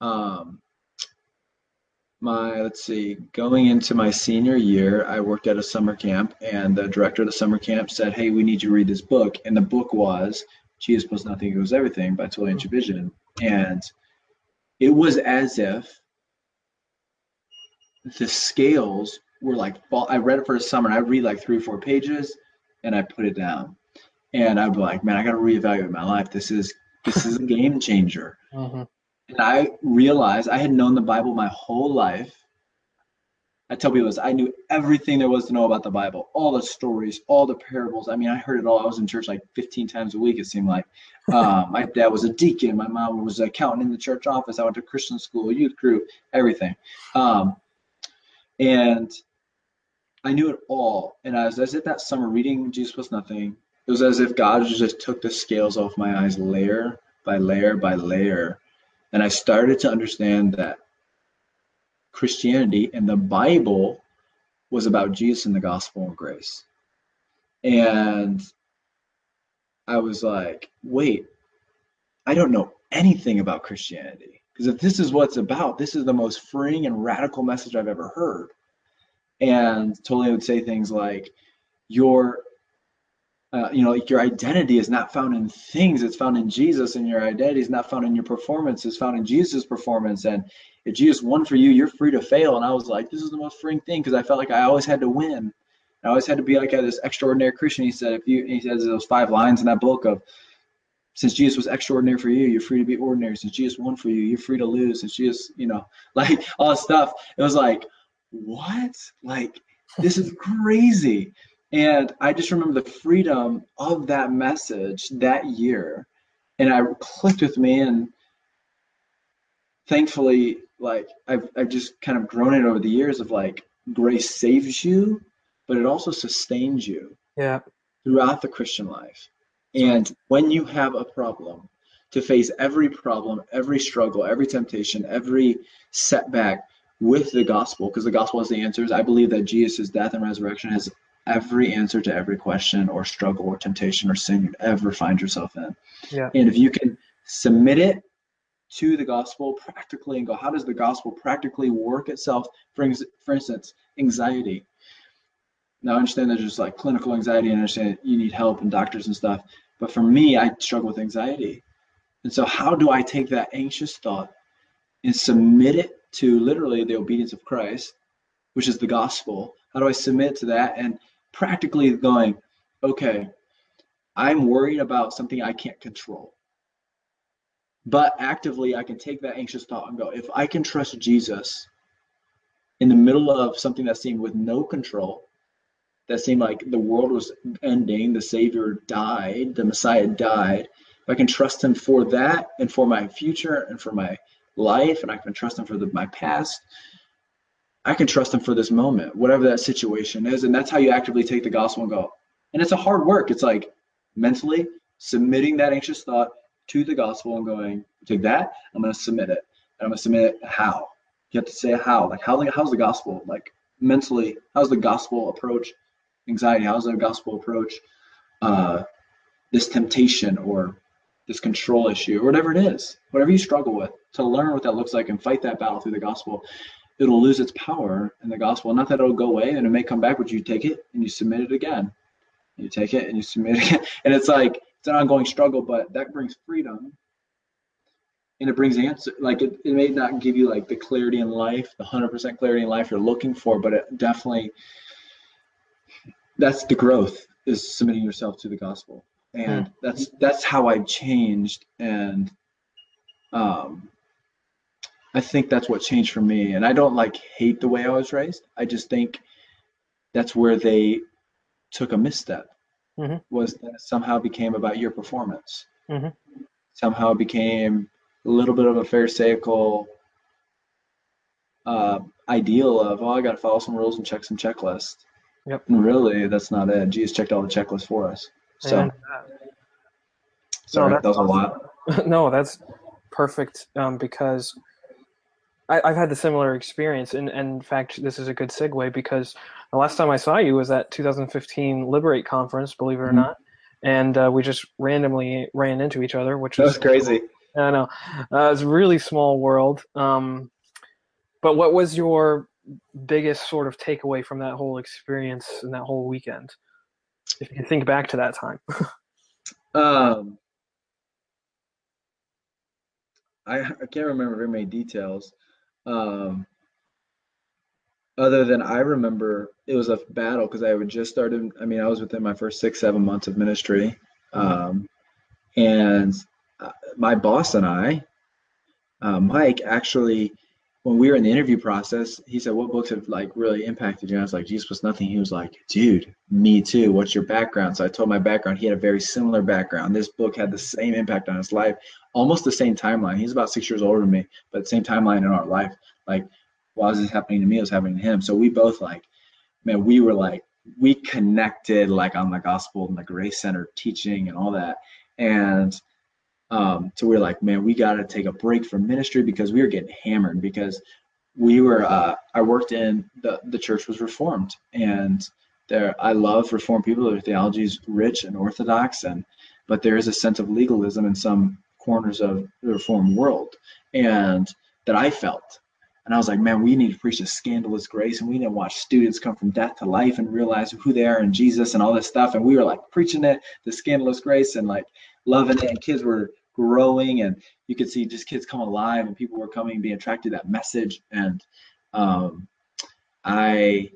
um, my let's see going into my senior year i worked at a summer camp and the director of the summer camp said hey we need you to read this book. And the book was jesus plus nothing equals everything by Tullian Tchividjian and it was as if the scales were like i read it for a summer and i read like three or four pages and i put it down. And i'd be like man i gotta reevaluate my life. This is this is a game changer mm-hmm. And I realized I had known the Bible my whole life. I tell people this, I knew everything there was to know about the Bible, all the stories, all the parables. I mean, I heard it all. I was in church like 15 times a week, it seemed like. Um, my dad was a deacon. My mom was an accountant in the church office. I went to Christian school, youth group, everything. Um, and I knew it all. And I was, as if that summer reading Jesus plus nothing. It was as if God just took the scales off my eyes layer by layer by layer and I started to understand that Christianity and the Bible was about Jesus and the gospel and grace. And I was like, wait, I don't know anything about Christianity. Because if this is what it's about, this is the most freeing and radical message I've ever heard. And Tullian would say things like, your uh, you know, like your identity is not found in things; it's found in Jesus, and your identity is not found in your performance; it's found in Jesus' performance. And if Jesus won for you, you're free to fail. And I was like, this is the most freeing thing because I felt like I always had to win. I always had to be like this extraordinary Christian. He said, if you, he says those five lines in that book of, since Jesus was extraordinary for you, you're free to be ordinary. Since Jesus won for you, you're free to lose. Since Jesus, you know, like all this stuff. It was like, what? Like, this is crazy. And I just remember the freedom of that message that year. And I clicked with me and thankfully, like I've I've just kind of grown it over the years of like grace saves you, but it also sustains you. Yeah. Throughout the Christian life. And when you have a problem, to face every problem, every struggle, every temptation, every setback with the gospel, because the gospel has the answers. I believe that Jesus' death and resurrection has every answer to every question or struggle or temptation or sin you ever find yourself in. Yeah. And if you can submit it to the gospel practically and go, how does the gospel practically work itself? For, for instance, anxiety. Now, I understand there's just like clinical anxiety, and I understand you need help and doctors and stuff. But for me, I struggle with anxiety. And so, how do I take that anxious thought and submit it to literally the obedience of Christ, which is the gospel? How do I submit to that and practically going, okay, I'm worried about something I can't control. But actively, I can take that anxious thought and go, if I can trust Jesus in the middle of something that seemed with no control, that seemed like the world was ending, the Savior died, the Messiah died, if I can trust Him for that and for my future and for my life, and I can trust Him for the, my past, I can trust Him for this moment, whatever that situation is. And that's how you actively take the gospel and go. And it's a hard work. It's like mentally submitting that anxious thought to the gospel and going, take that, I'm going to submit it. And I'm going to submit it how? You have to say how. Like, how, how's the gospel? Like, mentally, how's the gospel approach anxiety? How's the gospel approach uh, this temptation or this control issue or whatever it is, whatever you struggle with, to learn what that looks like and fight that battle through the gospel, it'll lose its power in the gospel. Not that it'll go away and it may come back, but you take it and you submit it again. You take it and you submit it again. And it's like, it's an ongoing struggle, but that brings freedom and it brings answer like it, it may not give you like the clarity in life the 100% clarity in life you're looking for but it definitely that's the growth is submitting yourself to the gospel and mm. that's that's how i changed and um i think that's what changed for me and i don't like hate the way i was raised i just think that's where they took a misstep mm-hmm. was that somehow became about your performance. Mm-hmm. Somehow became a little bit of a pharisaical uh, ideal of, oh, I got to follow some rules and check some checklists. Yep. And really, that's not it. Jesus checked all the checklists for us. So, and, uh, sorry, no, that was awesome. a lot. no, that's perfect um, because I, have had the similar experience. And, and, in fact, this is a good segue because the last time I saw you was at 2015 Liberate conference, believe it or mm-hmm. not, and uh, we just randomly ran into each other, which was crazy. Cool. I know uh, it's a really small world. Um, but what was your biggest sort of takeaway from that whole experience and that whole weekend, if you can think back to that time? um, I, I can't remember very many details. Um, other than I remember it was a battle because I had just started. I mean, I was within my first six, seven months of ministry. Um, and uh, my boss and I, uh, Mike, actually, when we were in the interview process, he said, "What books have like really impacted you?" And I was like, "Jesus plus nothing." He was like, "Dude, me too. What's your background?" So I told my background. He had a very similar background. This book had the same impact on his life, almost the same timeline. He's about six years older than me, but same timeline in our life. Like why was this happening to me? It was happening to him. So we both like, man, we were like, we connected like on the gospel and the grace center teaching and all that. And um, so we are like, man, we got to take a break from ministry because we were getting hammered because we were, uh, I worked in the, the church was reformed and there, I love reformed people. Their theology is rich and orthodox and, but there is a sense of legalism in some corners of the reformed world and that I felt and I was like, man, we need to preach a scandalous grace, and we need to watch students come from death to life and realize who they are in Jesus and all this stuff. And we were like preaching it, the scandalous grace, and like loving it. And kids were growing, and you could see just kids come alive, and people were coming, being attracted to that message. And um, I,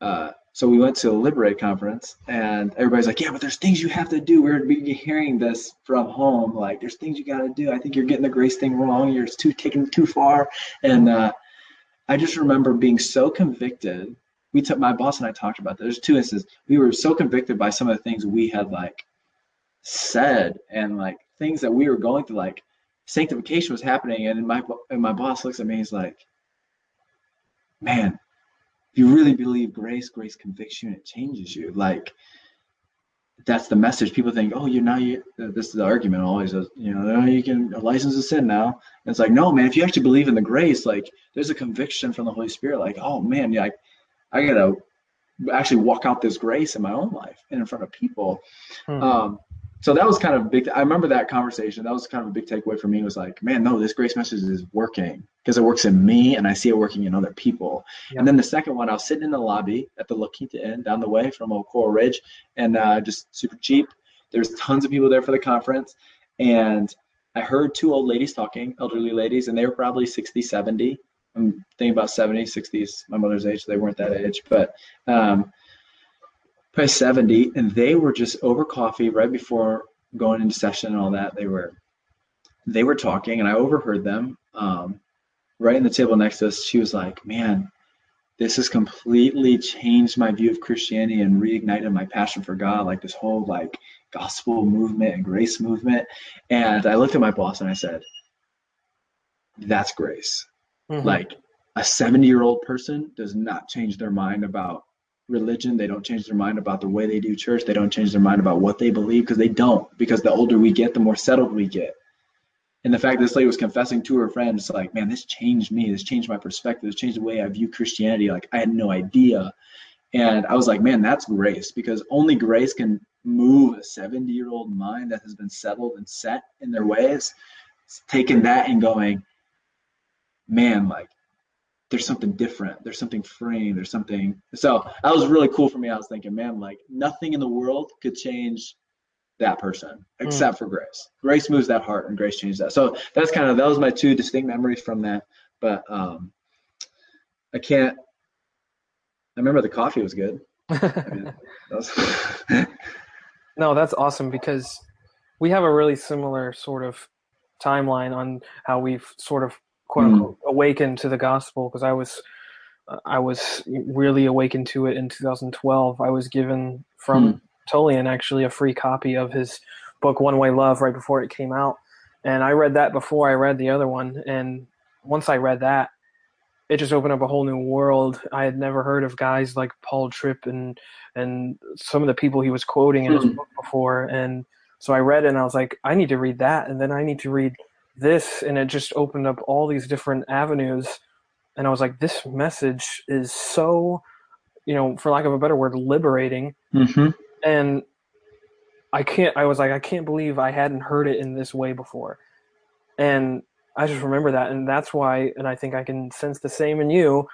uh, so we went to a Liberate conference, and everybody's like, "Yeah, but there's things you have to do." We're hearing this from home, like, "There's things you got to do." I think you're getting the grace thing wrong. You're too taking too far, and uh, I just remember being so convicted. We took my boss and I talked about. There's two instances. We were so convicted by some of the things we had like said and like things that we were going through, like sanctification was happening, and my and my boss looks at me. He's like, "Man, if you really believe grace, grace convicts you and it changes you. Like that's the message. People think, oh, you're now you. This is the argument always. You know, oh, you can license to sin now. And it's like, no, man. If you actually believe in the grace, like there's a conviction from the Holy Spirit. Like, oh man, yeah, I, I gotta actually walk out this grace in my own life and in front of people. Hmm. Um, so that was kind of big. I remember that conversation. That was kind of a big takeaway for me. Was like, man, no, this grace message is working because it works in me, and I see it working in other people. Yeah. And then the second one, I was sitting in the lobby at the La Quinta Inn down the way from Old Coral Ridge, and uh, just super cheap. There's tons of people there for the conference, and I heard two old ladies talking, elderly ladies, and they were probably 60, 70. I'm thinking about 70, 60s, my mother's age. So They weren't that age, but um, probably 70, and they were just over coffee right before going into session and all that. They were they were talking, and I overheard them. Um, right in the table next to us, she was like, "Man, this has completely changed my view of Christianity and reignited my passion for God. Like this whole like gospel movement and grace movement." And I looked at my boss and I said, "That's grace." Mm-hmm. Like a 70 year old person does not change their mind about religion. They don't change their mind about the way they do church. They don't change their mind about what they believe because they don't. Because the older we get, the more settled we get. And the fact that this lady was confessing to her friends, like, man, this changed me. This changed my perspective. This changed the way I view Christianity. Like, I had no idea. And I was like, man, that's grace because only grace can move a 70 year old mind that has been settled and set in their ways. It's taking that and going, man, like, there's something different. There's something freeing. There's something. So that was really cool for me. I was thinking, man, like nothing in the world could change that person except mm. for grace. Grace moves that heart, and grace changes that. So that's kind of that was my two distinct memories from that. But um, I can't. I remember the coffee was good. I mean, that was no, that's awesome because we have a really similar sort of timeline on how we've sort of quote unquote mm. awakened to the gospel because I was I was really awakened to it in 2012. I was given from mm. Tullian actually a free copy of his book One Way Love right before it came out, and I read that before I read the other one. And once I read that, it just opened up a whole new world. I had never heard of guys like Paul Tripp and and some of the people he was quoting in his hmm. book before. And so I read it and I was like, I need to read that, and then I need to read this and it just opened up all these different avenues. And i was like this message is so you know for lack of a better word liberating. Mm-hmm. and i can't i was like i can't believe i hadn't heard it in this way before. And i just remember that and that's why and i think i can sense the same in you.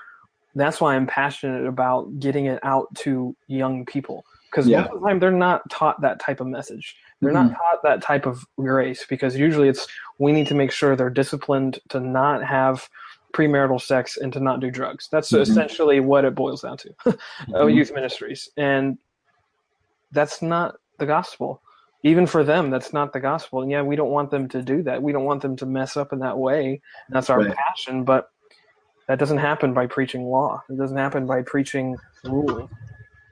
That's why i'm passionate about getting it out to young people because yeah. most of the time they're not taught that type of message they're mm-hmm. not taught that type of grace because usually it's we need to make sure they're disciplined to not have premarital sex and to not do drugs. That's mm-hmm. essentially what it boils down to. mm-hmm. Youth ministries, and that's not the gospel. Even for them, that's not the gospel. And yeah, we don't want them to do that. We don't want them to mess up in that way. That's our right. passion, but that doesn't happen by preaching law. It doesn't happen by preaching rule.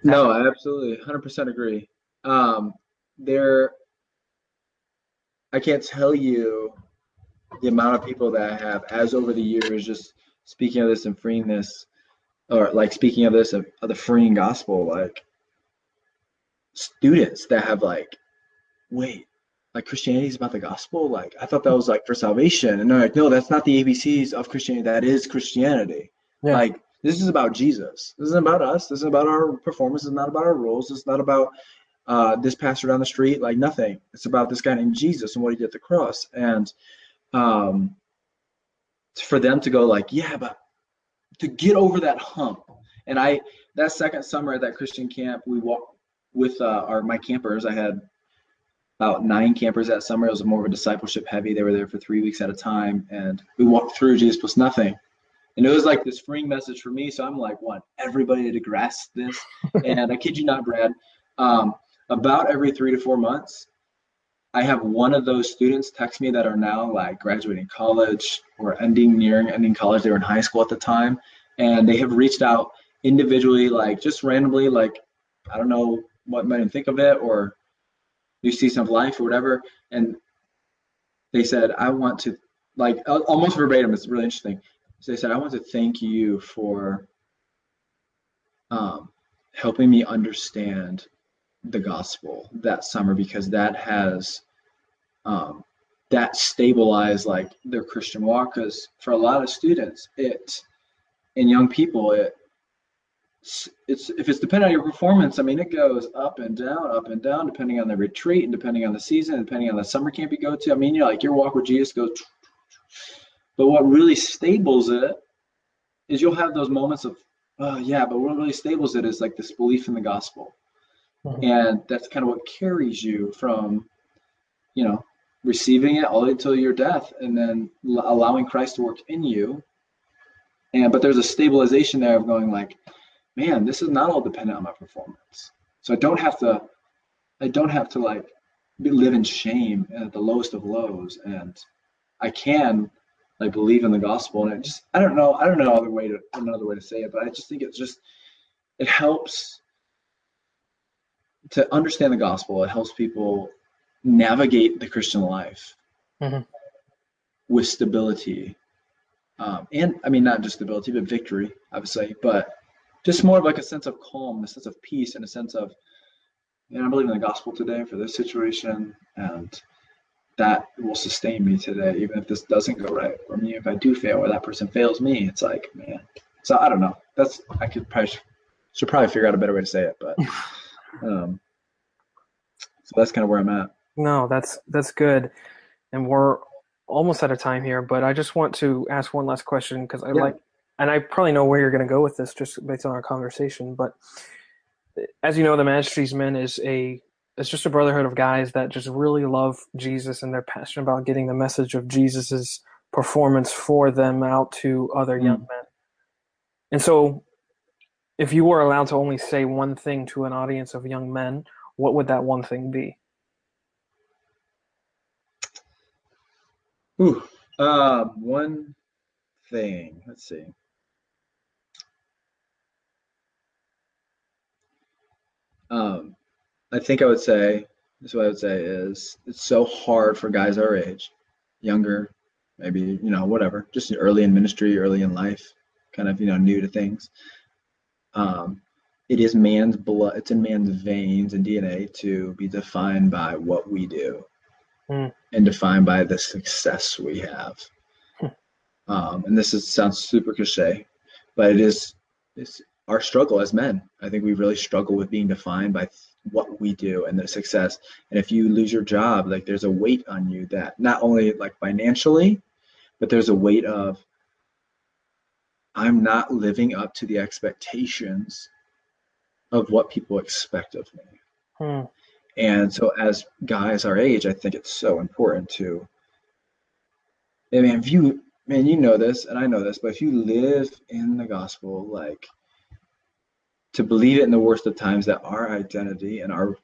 No, I absolutely 100% agree. Um, there I can't tell you the amount of people that I have as over the years just speaking of this and freeing this or like speaking of this of, of the freeing gospel like students that have like wait like christianity is about the gospel like i thought that was like for salvation and they're like no that's not the abcs of christianity that is christianity yeah. like this is about jesus this isn't about us this is about our performance it's not about our rules it's not about uh, this pastor down the street, like nothing. It's about this guy named Jesus and what he did at the cross. And um, for them to go like, yeah, but to get over that hump. And I, that second summer at that Christian camp, we walked with uh, our my campers. I had about nine campers that summer. It was more of a discipleship heavy. They were there for three weeks at a time, and we walked through Jesus plus nothing. And it was like this freeing message for me. So I'm like, want everybody to grasp this. and I kid you not, Brad, um, about every three to four months, I have one of those students text me that are now like graduating college or ending nearing ending college. They were in high school at the time, and they have reached out individually, like just randomly, like I don't know what made them think of it or new season of life or whatever, and they said, "I want to like almost verbatim. It's really interesting. So they said, "I want to thank you for um, helping me understand the gospel that summer because that has um, that stabilized like their Christian walk. Because for a lot of students, it and young people, it it's if it's dependent on your performance, I mean, it goes up and down, up and down, depending on the retreat and depending on the season, depending on the summer camp you go to. I mean, you're like your walk with Jesus goes. But what really stables it is you'll have those moments of, oh yeah, but what really stables it is like this belief in the gospel, mm-hmm. and that's kind of what carries you from, you know, receiving it all until your death, and then allowing Christ to work in you. And but there's a stabilization there of going like man, this is not all dependent on my performance. So I don't have to, I don't have to like live in shame at the lowest of lows, and I can like believe in the gospel. And it just, I don't know, I don't know other way to another way to say it, but I just think it's just, it helps to understand the gospel. It helps people navigate the Christian life mm-hmm. with stability. Um, and I mean, not just stability, but victory, say. But just more of like a sense of calm, a sense of peace, and a sense of, you know, I believe in the gospel today for this situation, and that will sustain me today, even if this doesn't go right for me. If I do fail or that person fails me, it's like, man. So I don't know. That's I could probably should probably figure out a better way to say it, but um, so that's kind of where I'm at. No, that's that's good, and we're almost out of time here. But I just want to ask one last question because I yeah. like and I probably know where you're going to go with this just based on our conversation. But as you know, the Ministry Minded is a it's just a brotherhood of guys that just really love Jesus and they're passionate about getting the message of Jesus's performance for them out to other mm. young men. And so, if you were allowed to only say one thing to an audience of young men, what would that one thing be? Ooh, uh, one thing. Let's see. Um, I think I would say this is what I would say is it's so hard for guys our age, younger, maybe you know whatever, just early in ministry, early in life, kind of you know new to things. Um, it is man's blood, it's in man's veins and DNA to be defined by what we do, mm. and defined by the success we have. Hmm. Um, and this is sounds super cliche, but it is it's our struggle as men. I think we really struggle with being defined by what we do and the success. And if you lose your job, like there's a weight on you that not only like financially, but there's a weight of I'm not living up to the expectations of what people expect of me. Hmm. And so as guys our age, I think it's so important to I mean if you man, you know this and I know this, but if you live in the gospel, like to believe it in the worst of times that our identity and our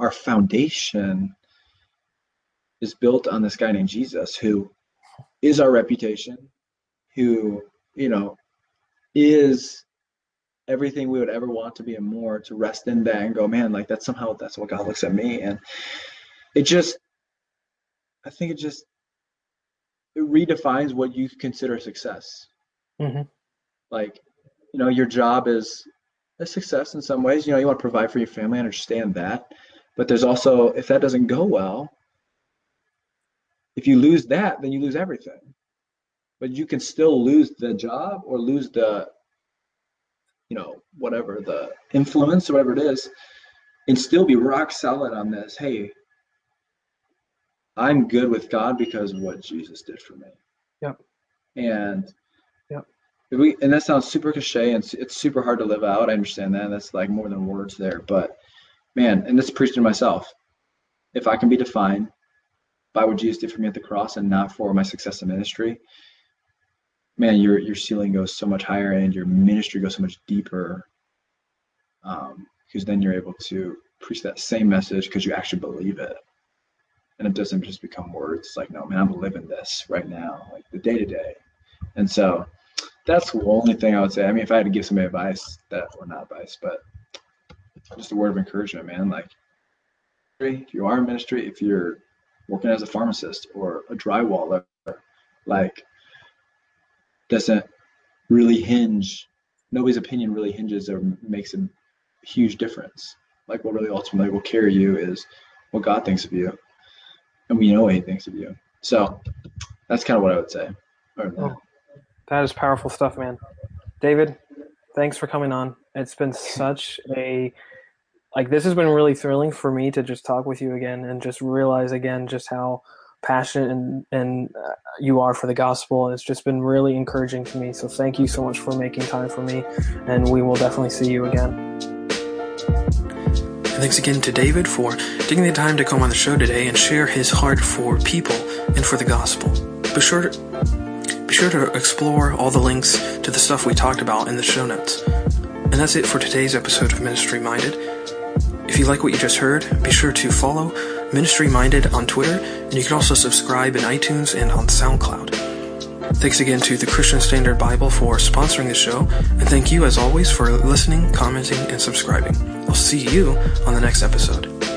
our foundation is built on this guy named Jesus who is our reputation, who, you know, is everything we would ever want to be and more to rest in that and go, man, like that's somehow that's what God looks at me. And it just I think it just it redefines what you consider success. Mm-hmm. Like you know your job is a success in some ways. You know you want to provide for your family I understand that. But there's also if that doesn't go well if you lose that then you lose everything. But you can still lose the job or lose the you know whatever the influence or whatever it is and still be rock solid on this hey i'm good with god because of what jesus did for me. Yep. And we and that sounds super cliche and it's, super hard to live out. I understand that. That's like more than words there. But man, and this preaching to myself. If I can be defined by what Jesus did for me at the cross and not for my success in ministry, man, your your ceiling goes so much higher and your ministry goes so much deeper. Um, because then you're able to preach that same message because you actually believe it. And it doesn't just become words. It's like, no, man, I'm living this right now, like the day to day. And so that's the only thing I would say. I mean, if I had to give somebody advice, that or not advice, but just a word of encouragement, man. Like, if you are in ministry, if you're working as a pharmacist or a drywaller, like, doesn't really hinge. Nobody's opinion really hinges or makes a huge difference. Like, what really ultimately will carry you is what God thinks of you, and we know what He thinks of you. So that's kind of what I would say. Oh, that is powerful stuff, man. David, thanks for coming on. It's been such a like this has been really thrilling for me to just talk with you again and just realize again just how passionate and, and uh, you are for the gospel. It's just been really encouraging to me. So thank you so much for making time for me, and we will definitely see you again. Thanks again to David for taking the time to come on the show today and share his heart for people and for the gospel. Be sure to, sure to explore all the links to the stuff we talked about in the show notes. And that's it for today's episode of Ministry Minded. If you like what you just heard, be sure to follow Ministry Minded on Twitter, and you can also subscribe in iTunes and on SoundCloud. Thanks again to the Christian Standard Bible for sponsoring the show, and thank you as always for listening, commenting, and subscribing. I'll see you on the next episode.